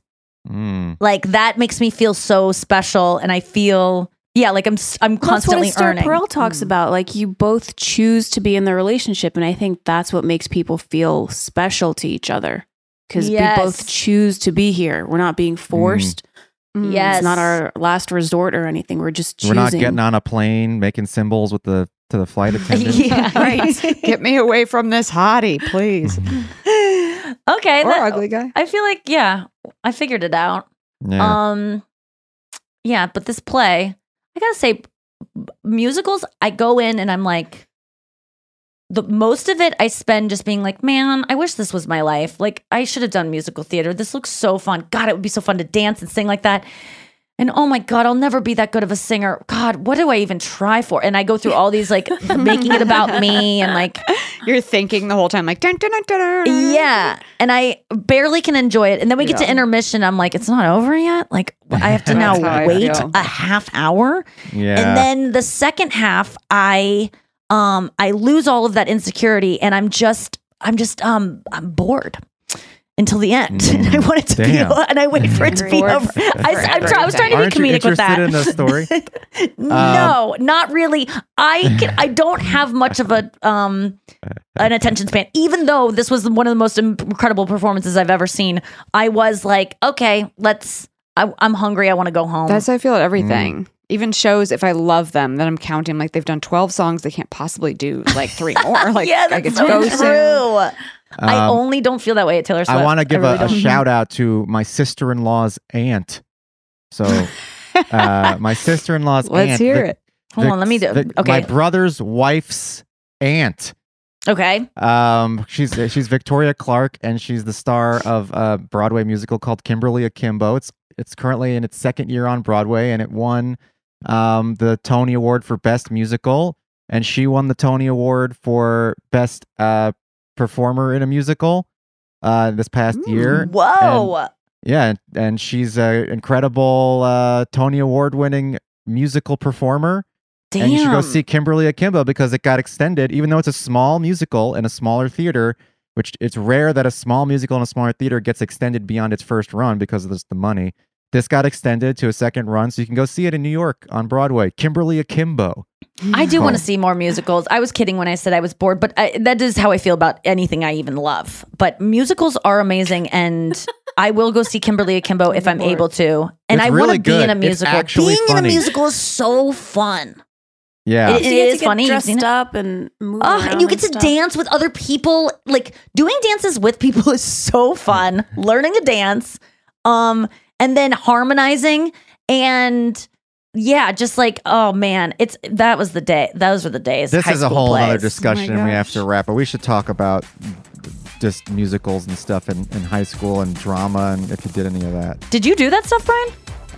Mm. Like that makes me feel so special and I feel yeah, like I'm I'm constantly that's what Esther earning. Perel talks about. Like you both choose to be in the relationship, and I think that's what makes people feel special to each other because Yes. we both choose to be here. We're not being forced. Mm. Yes. It's not our last resort or anything. We're just choosing. We're not getting on a plane making symbols with the to the flight attendant. yeah, right. Get me away from this hottie, please. okay, or that- ugly guy. I feel like yeah, I figured it out. Yeah. Um, yeah, but this play, I gotta say, musicals, I go in and I'm like, the most of it I spend just being like, man, I wish this was my life. Like, I should have done musical theater. This looks so fun. God, it would be so fun to dance and sing like that. And oh my God, I'll never be that good of a singer. God, what do I even try for? And I go through all these like making it about me and like You're thinking the whole time, like, dun, dun, dun, dun, dun. yeah, and I barely can enjoy it. And then we get to intermission. I'm like, it's not over yet. Like I have to now That's how I wait a half hour. yeah. And then the second half, I um I lose all of that insecurity, and I'm just I'm just um I'm bored until the end. and I want it to Damn. be and I wait for it to be Bored over. I, for I'm try, I was trying to be Aren't you comedic with that. interested in the story? no, not really. I can, I don't have much of a um an attention span. Even though this was one of the most incredible performances I've ever seen, I was like, okay, let's. I, I'm hungry. I want to go home. That's how I feel at everything. Even shows, if I love them, that I'm counting like they've done 12 songs. They can't possibly do like three more. Like, yeah, I that's get so to go true. soon. I Um, only don't feel that way at Taylor Swift. I want to give really a, a shout out to my sister in law's aunt. So, uh, my sister in law's Let's aunt. hear Vic- it. Hold Vic- on, let me do. Vic- okay, My brother's wife's aunt. okay. Um, she's she's Victoria Clark, and she's the star of a Broadway musical called Kimberly Akimbo. It's it's currently in its second year on Broadway, and it won um, the Tony Award for Best Musical, and she won the Tony Award for Best uh, Performer in a Musical uh, this past year. Whoa. Yeah, and, and she's an incredible uh, Tony Award winning musical performer. Damn. And you should go see Kimberly Akimbo because it got extended, even though it's a small musical in a smaller theater, which it's rare that a small musical in a smaller theater gets extended beyond its first run because of this, the money. This got extended to a second run, so you can go see it in New York on Broadway. Kimberly Akimbo. I do want Oh. to see more musicals. I was kidding when I said I was bored, but I, that is how I feel about anything I even love. But musicals are amazing, and I will go see Kimberly Akimbo if I'm able to. And It's I really want to be in good. a It's musical. actually Being in a musical is so fun. Yeah. It- it get to is get funny. You've dressed seen it? up and move Oh, and you get and to stuff. dance with other people. Like doing dances with people is so fun. Learning a dance, um, and then harmonizing and yeah, just like oh man, it's that was the day. Those were the days. This High is a school whole other discussion, oh and we have to wrap. But we should talk about just musicals and stuff in, in high school and drama, and if you did any of that. Did you do that stuff, Brian?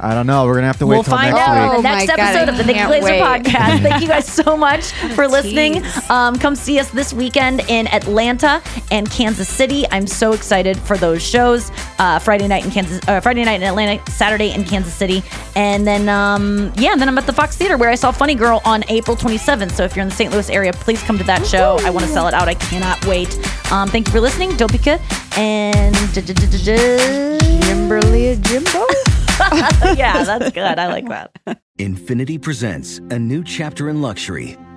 I don't know. We're gonna have to wait we'll till find next out week. in the Oh next my God, episode I of the Nikki can't Glaser wait. podcast. Thank you guys so much for listening. Um, come see us this weekend in Atlanta and Kansas City. I'm so excited for those shows. Uh, Friday night in Kansas, uh, Friday night in Atlanta, Saturday in Kansas City, and then um, yeah, and then I'm at the Fox Theater where I saw Funny Girl on April 27th. So if you're in the St. Louis area, please come to that show. I want to sell it out. I cannot wait. Um, thank you for listening, Dopika, and Kimberly Jimbo. yeah, that's good. I like that. Infiniti presents a new chapter in luxury,